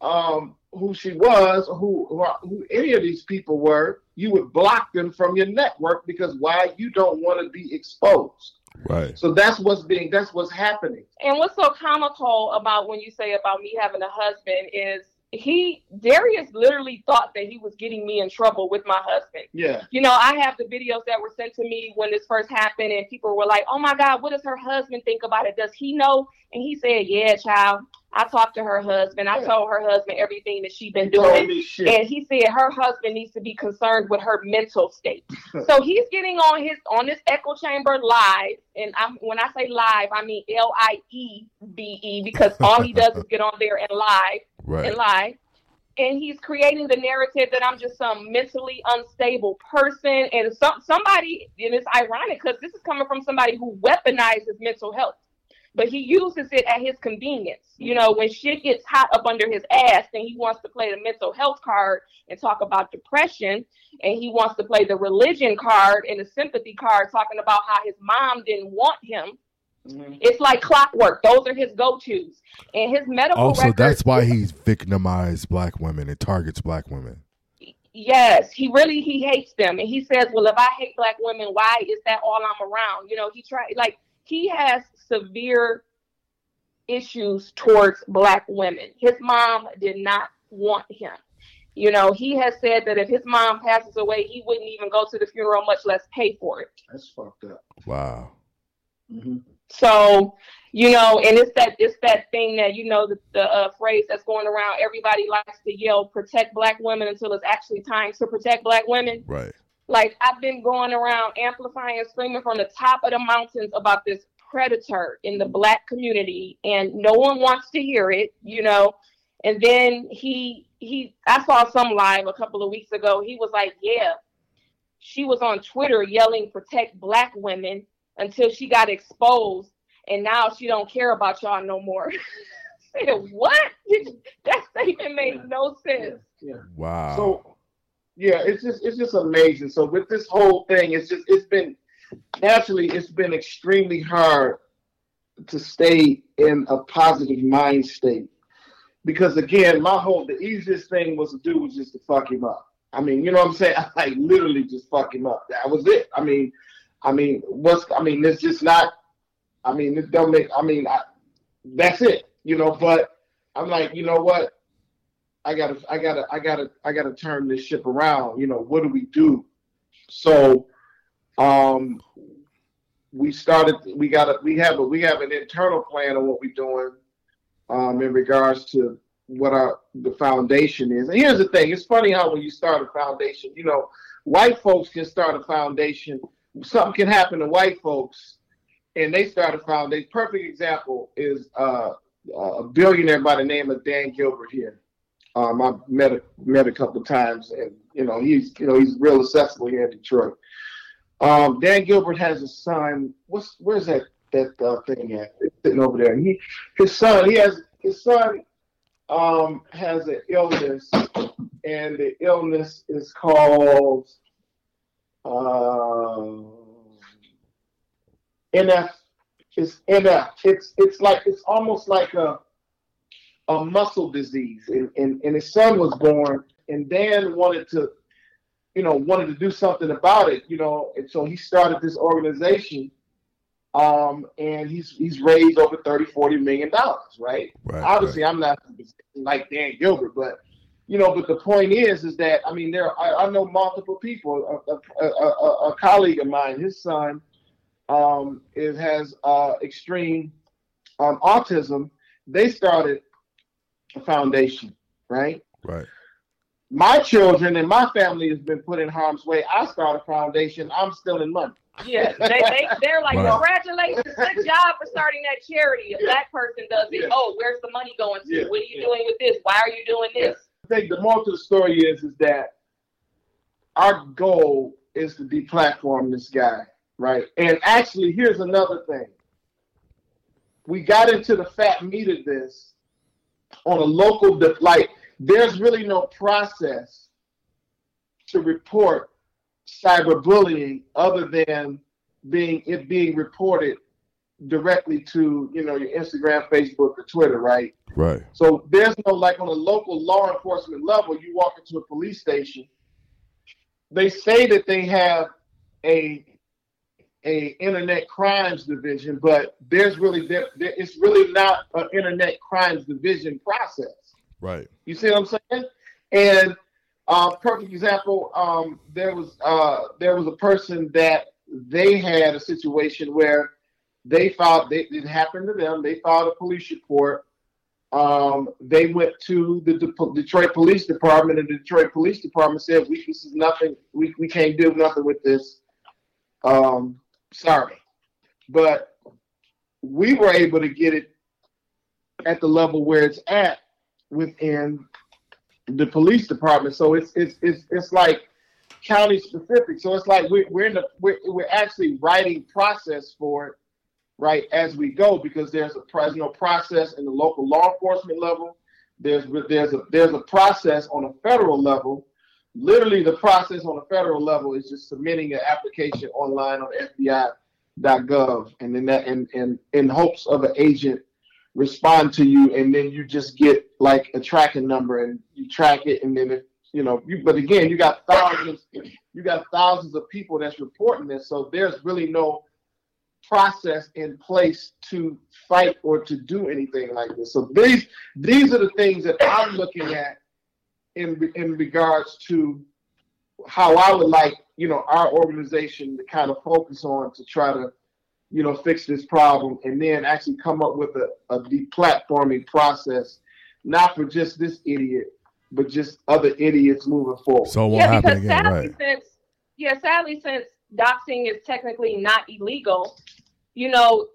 um, who she was, who, who who any of these people were, you would block them from your network because why? You don't want to be exposed.
Right.
So that's what's being that's what's happening.
And what's so comical about when you say about me having a husband is he Darius literally thought that he was getting me in trouble with my husband.
Yeah.
You know, I have the videos that were sent to me when this first happened, and people were like, "Oh my God, what does her husband think about it? Does he know?" And he said, "Yeah, child. I talked to her husband. I told her husband everything that she's been doing, and he said her husband needs to be concerned with her mental state. *laughs* so he's getting on his on this echo chamber live, and I'm when I say live, I mean L I E V E because all he does is get on there and live
Right.
and lie. And he's creating the narrative that I'm just some mentally unstable person. And some somebody, and it's ironic because this is coming from somebody who weaponizes mental health. But he uses it at his convenience. You know, when shit gets hot up under his ass, then he wants to play the mental health card and talk about depression. And he wants to play the religion card and the sympathy card, talking about how his mom didn't want him. Mm-hmm. It's like clockwork. Those are his go-tos. And his medical
Also,
records,
that's why he's victimized black women and targets black women.
Yes, he really he hates them, and he says, "Well, if I hate black women, why is that all I'm around?" You know, he try like he has severe issues towards black women. His mom did not want him. You know, he has said that if his mom passes away, he wouldn't even go to the funeral, much less pay for it.
That's fucked up.
Wow. Mm-hmm.
So, you know, and it's that it's that thing that you know the, the uh, phrase that's going around. Everybody likes to yell, "Protect black women," until it's actually time to protect black women.
Right.
Like I've been going around amplifying and screaming from the top of the mountains about this predator in the black community and no one wants to hear it, you know. And then he he I saw some live a couple of weeks ago. He was like, "Yeah, she was on Twitter yelling protect black women until she got exposed and now she don't care about y'all no more." *laughs* said, "What? that statement made no sense."
Yeah.
Wow.
So yeah, it's just it's just amazing. So with this whole thing, it's just it's been naturally it's been extremely hard to stay in a positive mind state. Because again, my whole the easiest thing was to do was just to fuck him up. I mean, you know what I'm saying? *laughs* I like literally just fuck him up. That was it. I mean, I mean, what's I mean, it's just not I mean, it don't make I mean, I, that's it, you know, but I'm like, you know what? I gotta, I gotta, I gotta, I gotta turn this ship around. You know, what do we do? So, um, we started. We got a, we have a, we have an internal plan on what we're doing, um, in regards to what our the foundation is. And here's the thing: it's funny how when you start a foundation, you know, white folks can start a foundation. Something can happen to white folks, and they start a foundation. Perfect example is uh, a billionaire by the name of Dan Gilbert here. Um, I've met a, met a couple times, and you know he's you know he's real accessible here in Detroit. Um, Dan Gilbert has a son. What's where's that that uh, thing at? It's sitting over there. He his son. He has his son um, has an illness, and the illness is called uh, NF. It's NF. It's it's like it's almost like a a muscle disease, and, and, and his son was born, and Dan wanted to, you know, wanted to do something about it, you know, and so he started this organization, um, and he's he's raised over 30, 40 million dollars, right?
Right,
Obviously, I'm not like Dan Gilbert, but you know, but the point is, is that I mean, there I, I know multiple people. A, a, a, a, colleague of mine, his son, um, it has uh, extreme um, autism. They started a foundation, right?
Right.
My children and my family has been put in harm's way. I start a foundation. I'm still in money.
Yeah, they, they, they're like,
Right.
congratulations, good job for starting that charity. A black person does it.
Yeah.
Oh, where's the money going to?
Yeah,
What are you
yeah.
doing with this? Why are you doing this?
Think the moral to the story is is that our goal is to deplatform this guy, right? And actually, here's another thing. We got into the fat meat of this on a local, like, there's really no process to report cyberbullying other than being it being reported directly to you know your Instagram, Facebook, or Twitter, right?
Right.
So there's no like on a local law enforcement level, you walk into a police station, they say that they have a a internet crimes division, but there's really there, there, it's really not an internet crimes division process.
Right.
You see what I'm saying? And uh, perfect example, um, there was uh, there was a person that they had a situation where they filed they, it happened to them. They filed a police report. Um, they went to the De- Detroit Police Department, and the Detroit Police Department said, "We this is nothing. We we can't do nothing with this. Um, sorry." But we were able to get it at the level where it's at within the police department. So it's it's it's it's like county specific. So it's like we're we're in the we're we're actually writing process for it right as we go because there's a no process in the local law enforcement level. There's there's a there's a process on a federal level. Literally, the process on a federal level is just submitting an application online on FBI.gov, and then that in in in hopes of an agent respond to you, and then you just get like a tracking number, and you track it, and then if you know, you, but again, you got thousands, you got thousands of people that's reporting this, so there's really no process in place to fight or to do anything like this. So these these are the things that I'm looking at in in regards to how I would like you know our organization to kind of focus on to try to you know fix this problem and then actually come up with a, a deplatforming process, not for just this idiot, but just other idiots moving forward.
So it won't
yeah,
happen again.
sadly,
Right.
since yeah, sadly, since doxing is technically not illegal, you know,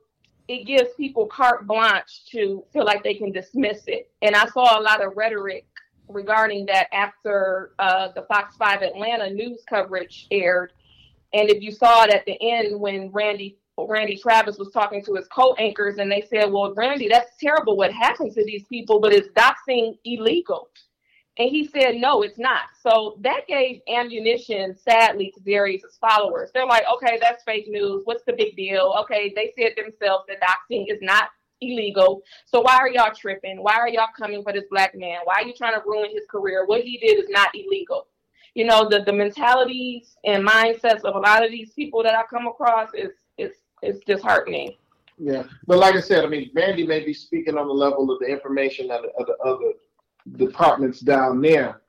it gives people carte blanche to feel like they can dismiss it. And I saw a lot of rhetoric regarding that after uh, the Fox 5 Atlanta news coverage aired. And if you saw it at the end when Randy Randy Travis was talking to his co-anchors and they said, "Well, Randy, that's terrible what happened to these people, but is doxing illegal?" And he said, "No, it's not." So that gave ammunition, sadly, to Darius's followers. They're like, "Okay, that's fake news. What's the big deal?" Okay, they said themselves that doxing is not illegal. So why are y'all tripping? Why are y'all coming for this black man? Why are you trying to ruin his career? What he did is not illegal. You know, the the mentalities and mindsets of a lot of these people that I come across is is is disheartening.
Yeah, but like I said, I mean, Randy may be speaking on the level of the information of of the other departments down there.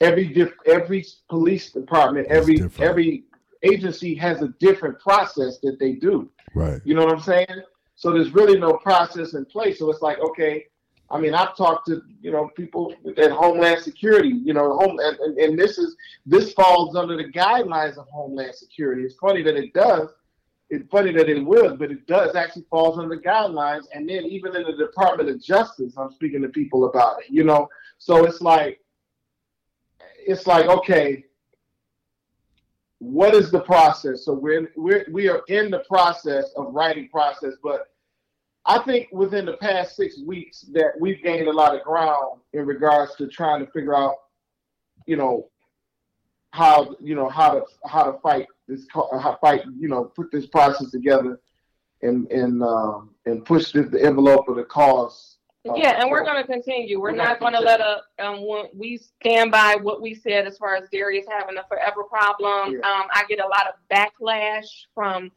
Every diff, every police department, every every agency has a different process that they do.
Right.
You know what I'm saying? So there's really no process in place. So it's like, okay, I mean, I've talked to you know people at Homeland Security, you know, home, and, and this is this falls under the guidelines of Homeland Security. It's funny that it does, it's funny that it would, but it does actually falls under the guidelines. And then even in the Department of Justice, I'm speaking to people about it, you know. So it's like, it's like, okay, what is the process? So we're we're we are in the process of writing process, but I think within the past six weeks that we've gained a lot of ground in regards to trying to figure out, you know, how you know how to how to fight this fight you know put this process together and and um, and push the, the envelope of the cause.
Uh, yeah, and we're going to continue. We're, we're not going to let a um, we stand by what we said as far as Darius having a forever problem. Yeah. Um, I get a lot of backlash from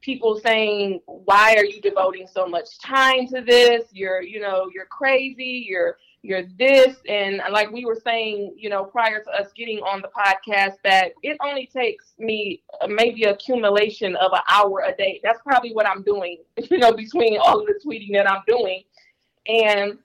people saying, "Why are you devoting so much time to this? You're, you know, you're crazy. You're you're this. And like we were saying you know prior to us getting on the podcast that it only takes me uh, maybe accumulation of an hour a day. That's probably what i'm doing *laughs* you know between all of the tweeting that i'm doing. And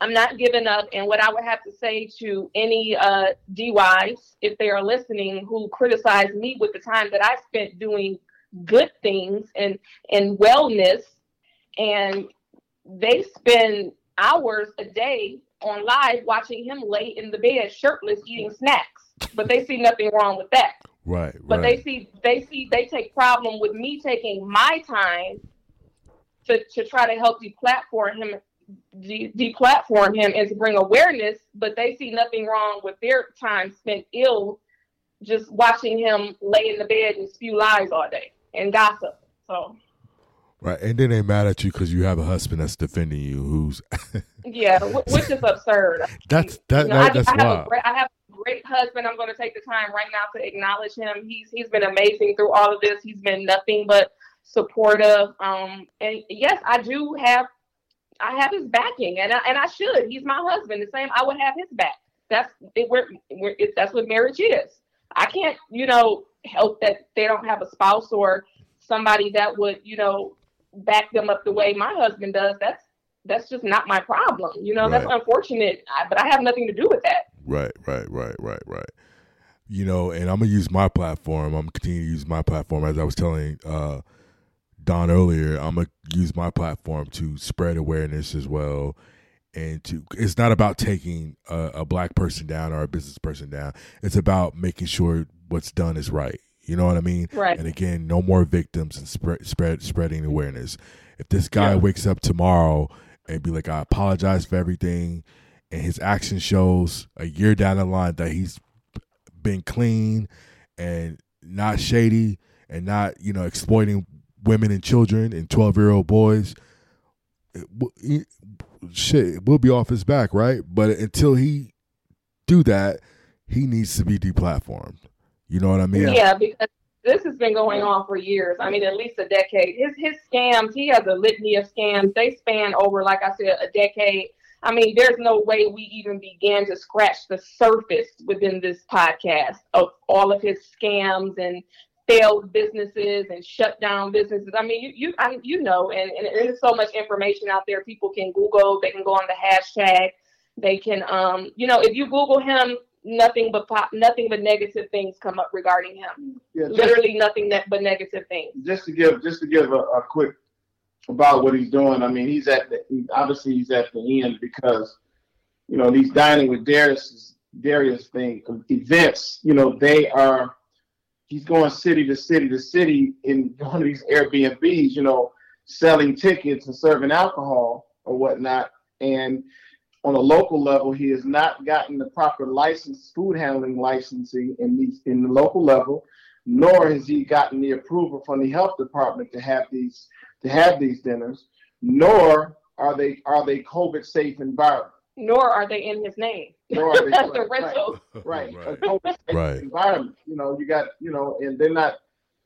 i'm not giving up. And what i would have to say to any uh DYs if they are listening who criticize me with the time that i spent doing good things and and wellness and they spend hours a day on live watching him lay in the bed shirtless eating snacks. But they see nothing wrong with that.
Right.
But
right.
they see they see they take problem with me taking my time to, to try to help deplatform him de- deplatform him and to bring awareness, but they see nothing wrong with their time spent ill just watching him lay in the bed and spew lies all day and gossip. So
Right, and then they mad at you because you have a husband that's defending you, who's *laughs*
yeah, which is absurd.
That's that,
you know,
that
I,
that's
I have
wild.
A great, I have a great husband. I'm going to take the time right now to acknowledge him. He's he's been amazing through all of this. He's been nothing but supportive. Um, and yes, I do have I have his backing, and I, and I should. He's my husband. The same, I would have his back. That's it, we're, we're it, that's what marriage is. I can't, you know, help that they don't have a spouse or somebody that would, you know, back them up the way my husband does, that's that's just not my problem. You know, right. that's unfortunate, but I have nothing to do with that.
Right, right, right, right, right. You know, and I'm gonna use my platform. I'm gonna continue to use my platform as I was telling uh, Don earlier. I'm gonna use my platform to spread awareness as well, and to. It's not about taking a, a black person down or a business person down. It's about making sure what's done is right. You know what I mean?
Right.
And again, no more victims and spread spread spreading awareness. If this guy yeah. wakes up tomorrow and be like, I apologize for everything, and his action shows a year down the line that he's been clean and not shady and not, you know, exploiting women and children and twelve year old boys, shit, we'll be off his back, right? But until he do that, he needs to be deplatformed. You know what I mean?
Yeah, because this has been going on for years. I mean, at least a decade. His his scams, he has a litany of scams. They span over, like I said, a decade. I mean, there's no way we even began to scratch the surface within this podcast of all of his scams and failed businesses and shut down businesses. I mean, you you I, you know, and, and there's so much information out there. People can Google. They can go on the hashtag. They can, um, you know, if you Google him, nothing but pop, nothing but negative things come up regarding him. Yeah, just, Literally nothing ne- but negative things.
Just to give just to give a, a quick about what he's doing. I mean, he's at the obviously he's at the end because you know these dining with Darius Darius thing events. You know they are. He's going city to city to city in one of these Airbnbs. You know, selling tickets and serving alcohol or whatnot. And on a local level, he has not gotten the proper license, food handling licensing in these in the local level, nor has he gotten the approval from the health department to have these to have these dinners, nor are they are they COVID safe environment.
Nor are they in his name.
Nor are *laughs* they
That's the
right,
rental.
right,
Right.
a COVID safe
Right.
environment. You know, you got you know, and they're not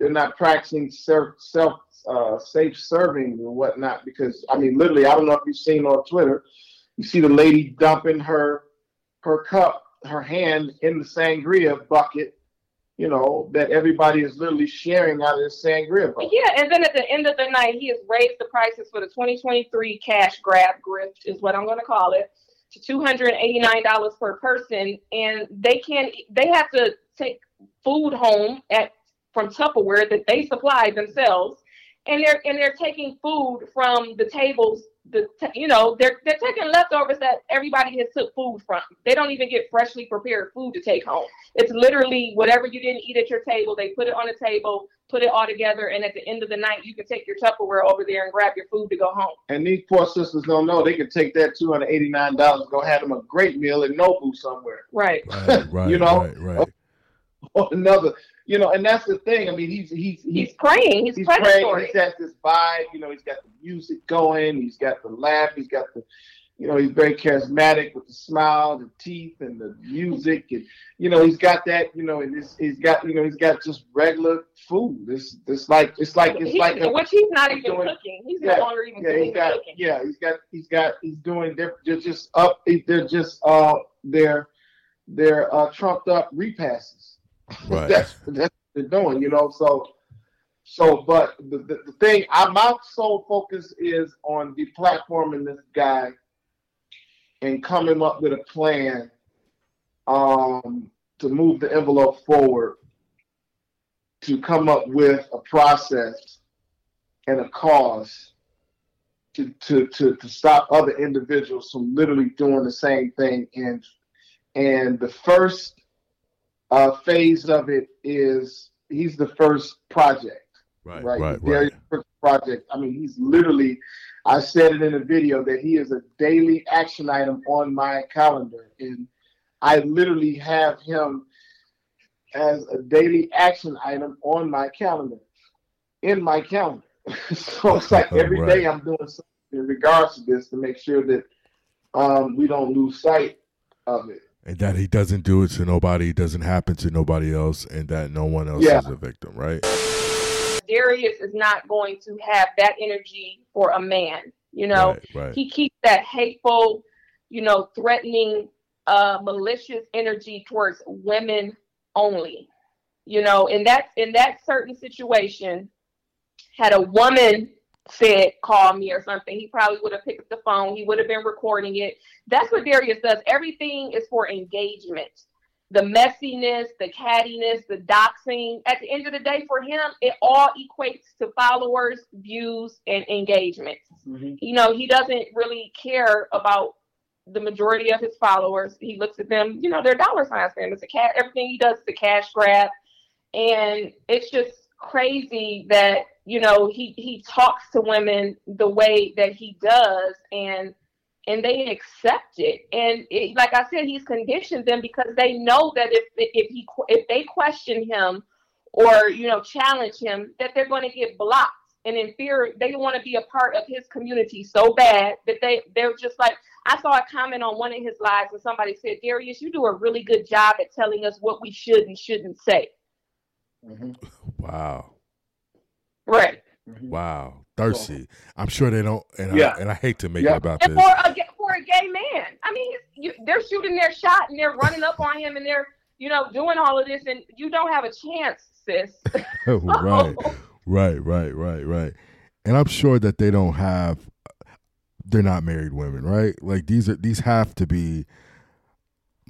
they're not practicing self self uh, safe serving and whatnot because I mean, literally, I don't know if you've seen on Twitter, you see the lady dumping her her cup, her hand in the sangria bucket. You know that everybody is literally sharing out of this sangria bucket.
Yeah, and then at the end of the night, he has raised the prices for the 2023 cash grab grift, is what I'm going to call it, to $289 per person, and they can they have to take food home at from Tupperware that they supply themselves, and they're and they're taking food from the tables. The you know they're they're taking leftovers that everybody has took food from. They don't even get freshly prepared food to take home. It's literally whatever you didn't eat at your table. They put it on a table, put it all together, and at the end of the night, you can take your Tupperware over there and grab your food to go home.
And these poor sisters don't know they can take that two hundred eighty nine dollars, go have them a great meal in Nobu somewhere.
Right.
Right, *laughs* right,
You know?
right, right.
Or another, you know, and that's the thing. I mean, he's he's
He's praying. He's,
he's praying. He has this vibe. You know, he's got the music going. He's got the laugh. He's got the, you know, he's very charismatic with the smile, the teeth, and the music, and you know, he's got that. You know, and it's, he's got, you know, he's got just regular food. It's it's like it's like it's like a,
which he's not
he's
even
doing-
cooking. He's
yeah,
no longer even
yeah, he's got,
cooking.
yeah, he's got, he's got, he's doing. They're, they're just up. They're just uh, they're they're uh, trumped up repasses.
Right.
that's that's what they're doing, you know. So, so, but the, the, the thing, I, my sole focus is on deplatforming this guy and coming up with a plan um, to move the envelope forward, to come up with a process and a cause to to to, to stop other individuals from literally doing the same thing. And and the first uh, phase of it is he's the first project.
Right,
Right.
right,
He's
right.
Brooks project. I mean, he's literally, I said it in a video that he is a daily action item on my calendar. And I literally have him as a daily action item on my calendar, in my calendar. *laughs* so it's like every day
Right.
I'm doing something in regards to this to make sure that um, we don't lose sight of it.
And that he doesn't do it to nobody, doesn't happen to nobody else, and that no one else
Yeah.
is a victim, right?
Darius is not going to have that energy for a man. You know,
Right, right.
he keeps that hateful, you know, threatening, uh, malicious energy towards women only. You know, in that in that certain situation, had a woman said call me or something, he probably would have picked up the phone. He would have been recording it. That's what Darius does. Everything is for engagement. The messiness, the cattiness, the doxing. At the end of the day, for him, it all equates to followers, views, and engagement. Mm-hmm. You know, he doesn't really care about the majority of his followers. He looks at them, you know, they're dollar signs for him. It's a cat. Everything he does is a cash grab, and it's just crazy that you know he he talks to women the way that he does, and and they accept it. And it, like I said, he's conditioned them because they know that if if he if they question him or you know challenge him, that they're going to get blocked. And in fear, they want to be a part of his community so bad that they they're just like. I saw a comment on one of his lives, and somebody said, "Darius, you do a really good job at telling us what we should and shouldn't say." Mm-hmm. *laughs*
Wow.
Right. Mm-hmm.
Wow. Thirsty. I'm sure they don't and
Yeah.
I and I hate to make
Yeah.
it about
And
this.
for a for a gay man, I mean, it's- you, they're shooting their shot and they're running up on him and they're you know doing all of this, and you don't have a chance, sis. *laughs* *laughs*
right. Right, right, right, right. And I'm sure that they don't have they're not married women, right? Like these are these have to be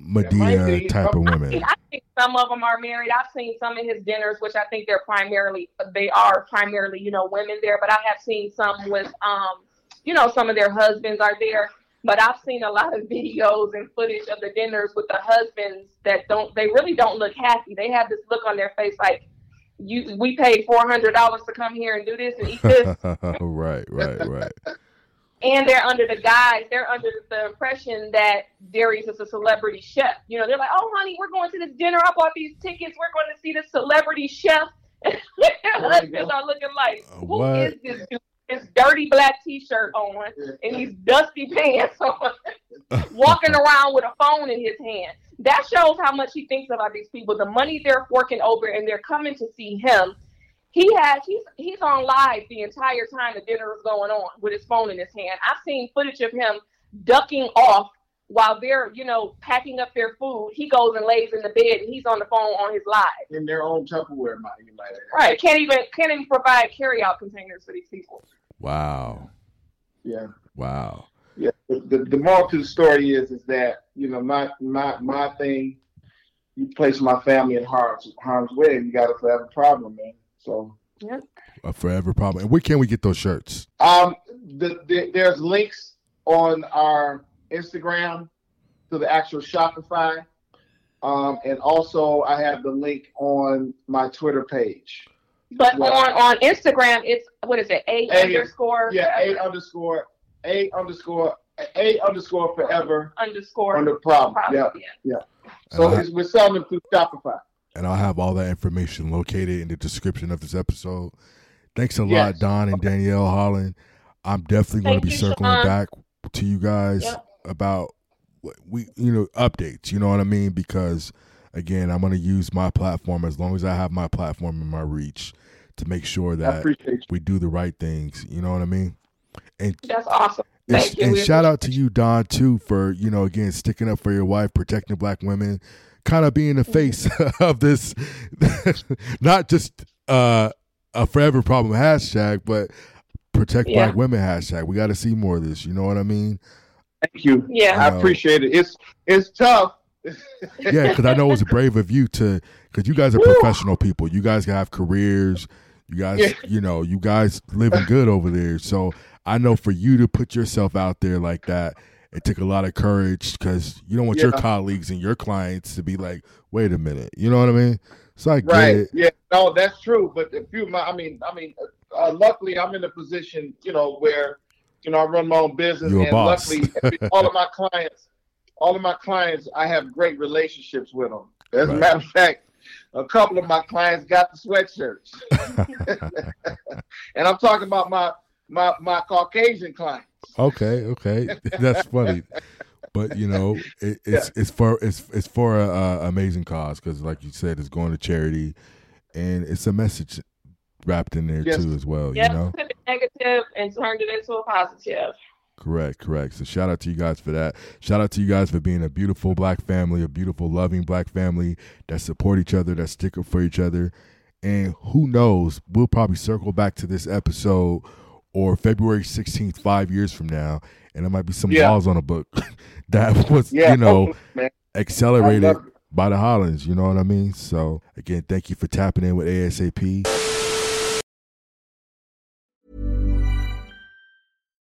Medea type of women.
I think some of them are married. I've seen some of his dinners, which I think they're primarily they are primarily you know women there. But I have seen some with um you know some of their husbands are there. But I've seen a lot of *laughs* videos and footage of the dinners with the husbands that don't they really don't look happy. They have this look on their face like you we paid four hundred dollars to come here and do this and eat this. *laughs*
right, right, right.
And they're under the guise, they're under the impression that Darius is a celebrity chef. You know, they're like, "Oh, honey, we're going to this dinner. I bought these tickets. We're going to see this celebrity chef." And their husbands are looking like, uh, "Who
What?
is this dude? His dirty black T-shirt on and these dusty *laughs* pants on, *laughs* walking around with a phone in his hand." That shows how much he thinks about these people. The money they're forking over, and they're coming to see him he has he's he's on live the entire time the dinner is going on with his phone in his hand. I've seen footage of him ducking off while they're you know packing up their food. He goes and lays in the bed and he's on the phone on his live.
in their own Tupperware, might you might add.
Right? Can't even can't even provide carry out containers for these people.
Wow.
Yeah.
Wow.
Yeah. The, the, the moral to the story is is that you know my my my thing. You place my family in harm's harm's way, you got a forever problem, man. So
Yep.
A forever problem. And where can we get those shirts?
Um, the, the, there's links on our Instagram to the actual Shopify, um, and also I have the link on my Twitter page.
But
Well-
on on Instagram, it's what is it? A,
A-
underscore
Yeah, a underscore a underscore a underscore forever
underscore
on the problem. Yeah,
problem,
yeah. So
And I-
it's, we're selling them through Shopify.
And I'll have all that information located in the description of this episode. Thanks a lot, Don and Danielle Holland. I'm definitely going to be
you,
circling
Sean.
back to you guys
Yep.
about we, you know, updates. You know what I mean? Because again, I'm going to use my platform as long as I have my platform and my reach to make sure that we do the right things. You know what I mean? And
That's awesome.
and,
Thank you.
and shout out to you, Don, too, for you know again sticking up for your wife, protecting black women, kind of being the face *laughs* of this, not just uh, a forever problem hashtag, but protect
Yeah.
black women hashtag. We got to see more of this. You know what I mean?
Thank you.
Yeah.
I
No.
appreciate it. It's it's tough.
Yeah, because I know it's brave of you to, because you guys are professional people. You guys have careers. You guys,
Yeah.
you know, you guys living good over there. So I know for you to put yourself out there like that, it took a lot of courage because you don't want your colleagues and your clients to be like, wait a minute. You know what I mean? So I get
right.
it.
Yeah. No, that's true. But if you, my, I mean, I mean, uh, luckily I'm in a position, you know, where, you know, I run my own business,
You a
and
boss.
luckily all of my clients, all of my clients, I have great relationships with them. As
Right.
a matter of fact, a couple of my clients got the sweatshirts, *laughs* *laughs* and I'm talking about my my my Caucasian clients.
Okay, okay, *laughs* that's funny. But you know, it, it's it's for it's it's for a, a amazing cause because, like you said, it's going to charity, and it's a message wrapped in there
Yes.
too as well.
Yep,
You know,
took a negative and turned it into a positive.
correct, correct. So shout out to you guys for that. Shout out to you guys for being a beautiful black family, a beautiful, loving black family that support each other, that stick up for each other. And who knows, we'll probably circle back to this episode or February 16th, five years from now, and there might be some
Yeah.
laws on the book *laughs* that was,
Yeah,
you know,
man.
accelerated
I love it.
by the Hollands. You know what I mean? So again, thank you for tapping in with ASAP.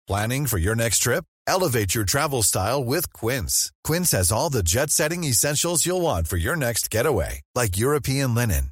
Planning for your next trip? Elevate your travel style with Quince. Quince has all the jet setting essentials you'll want for your next getaway, like European linen,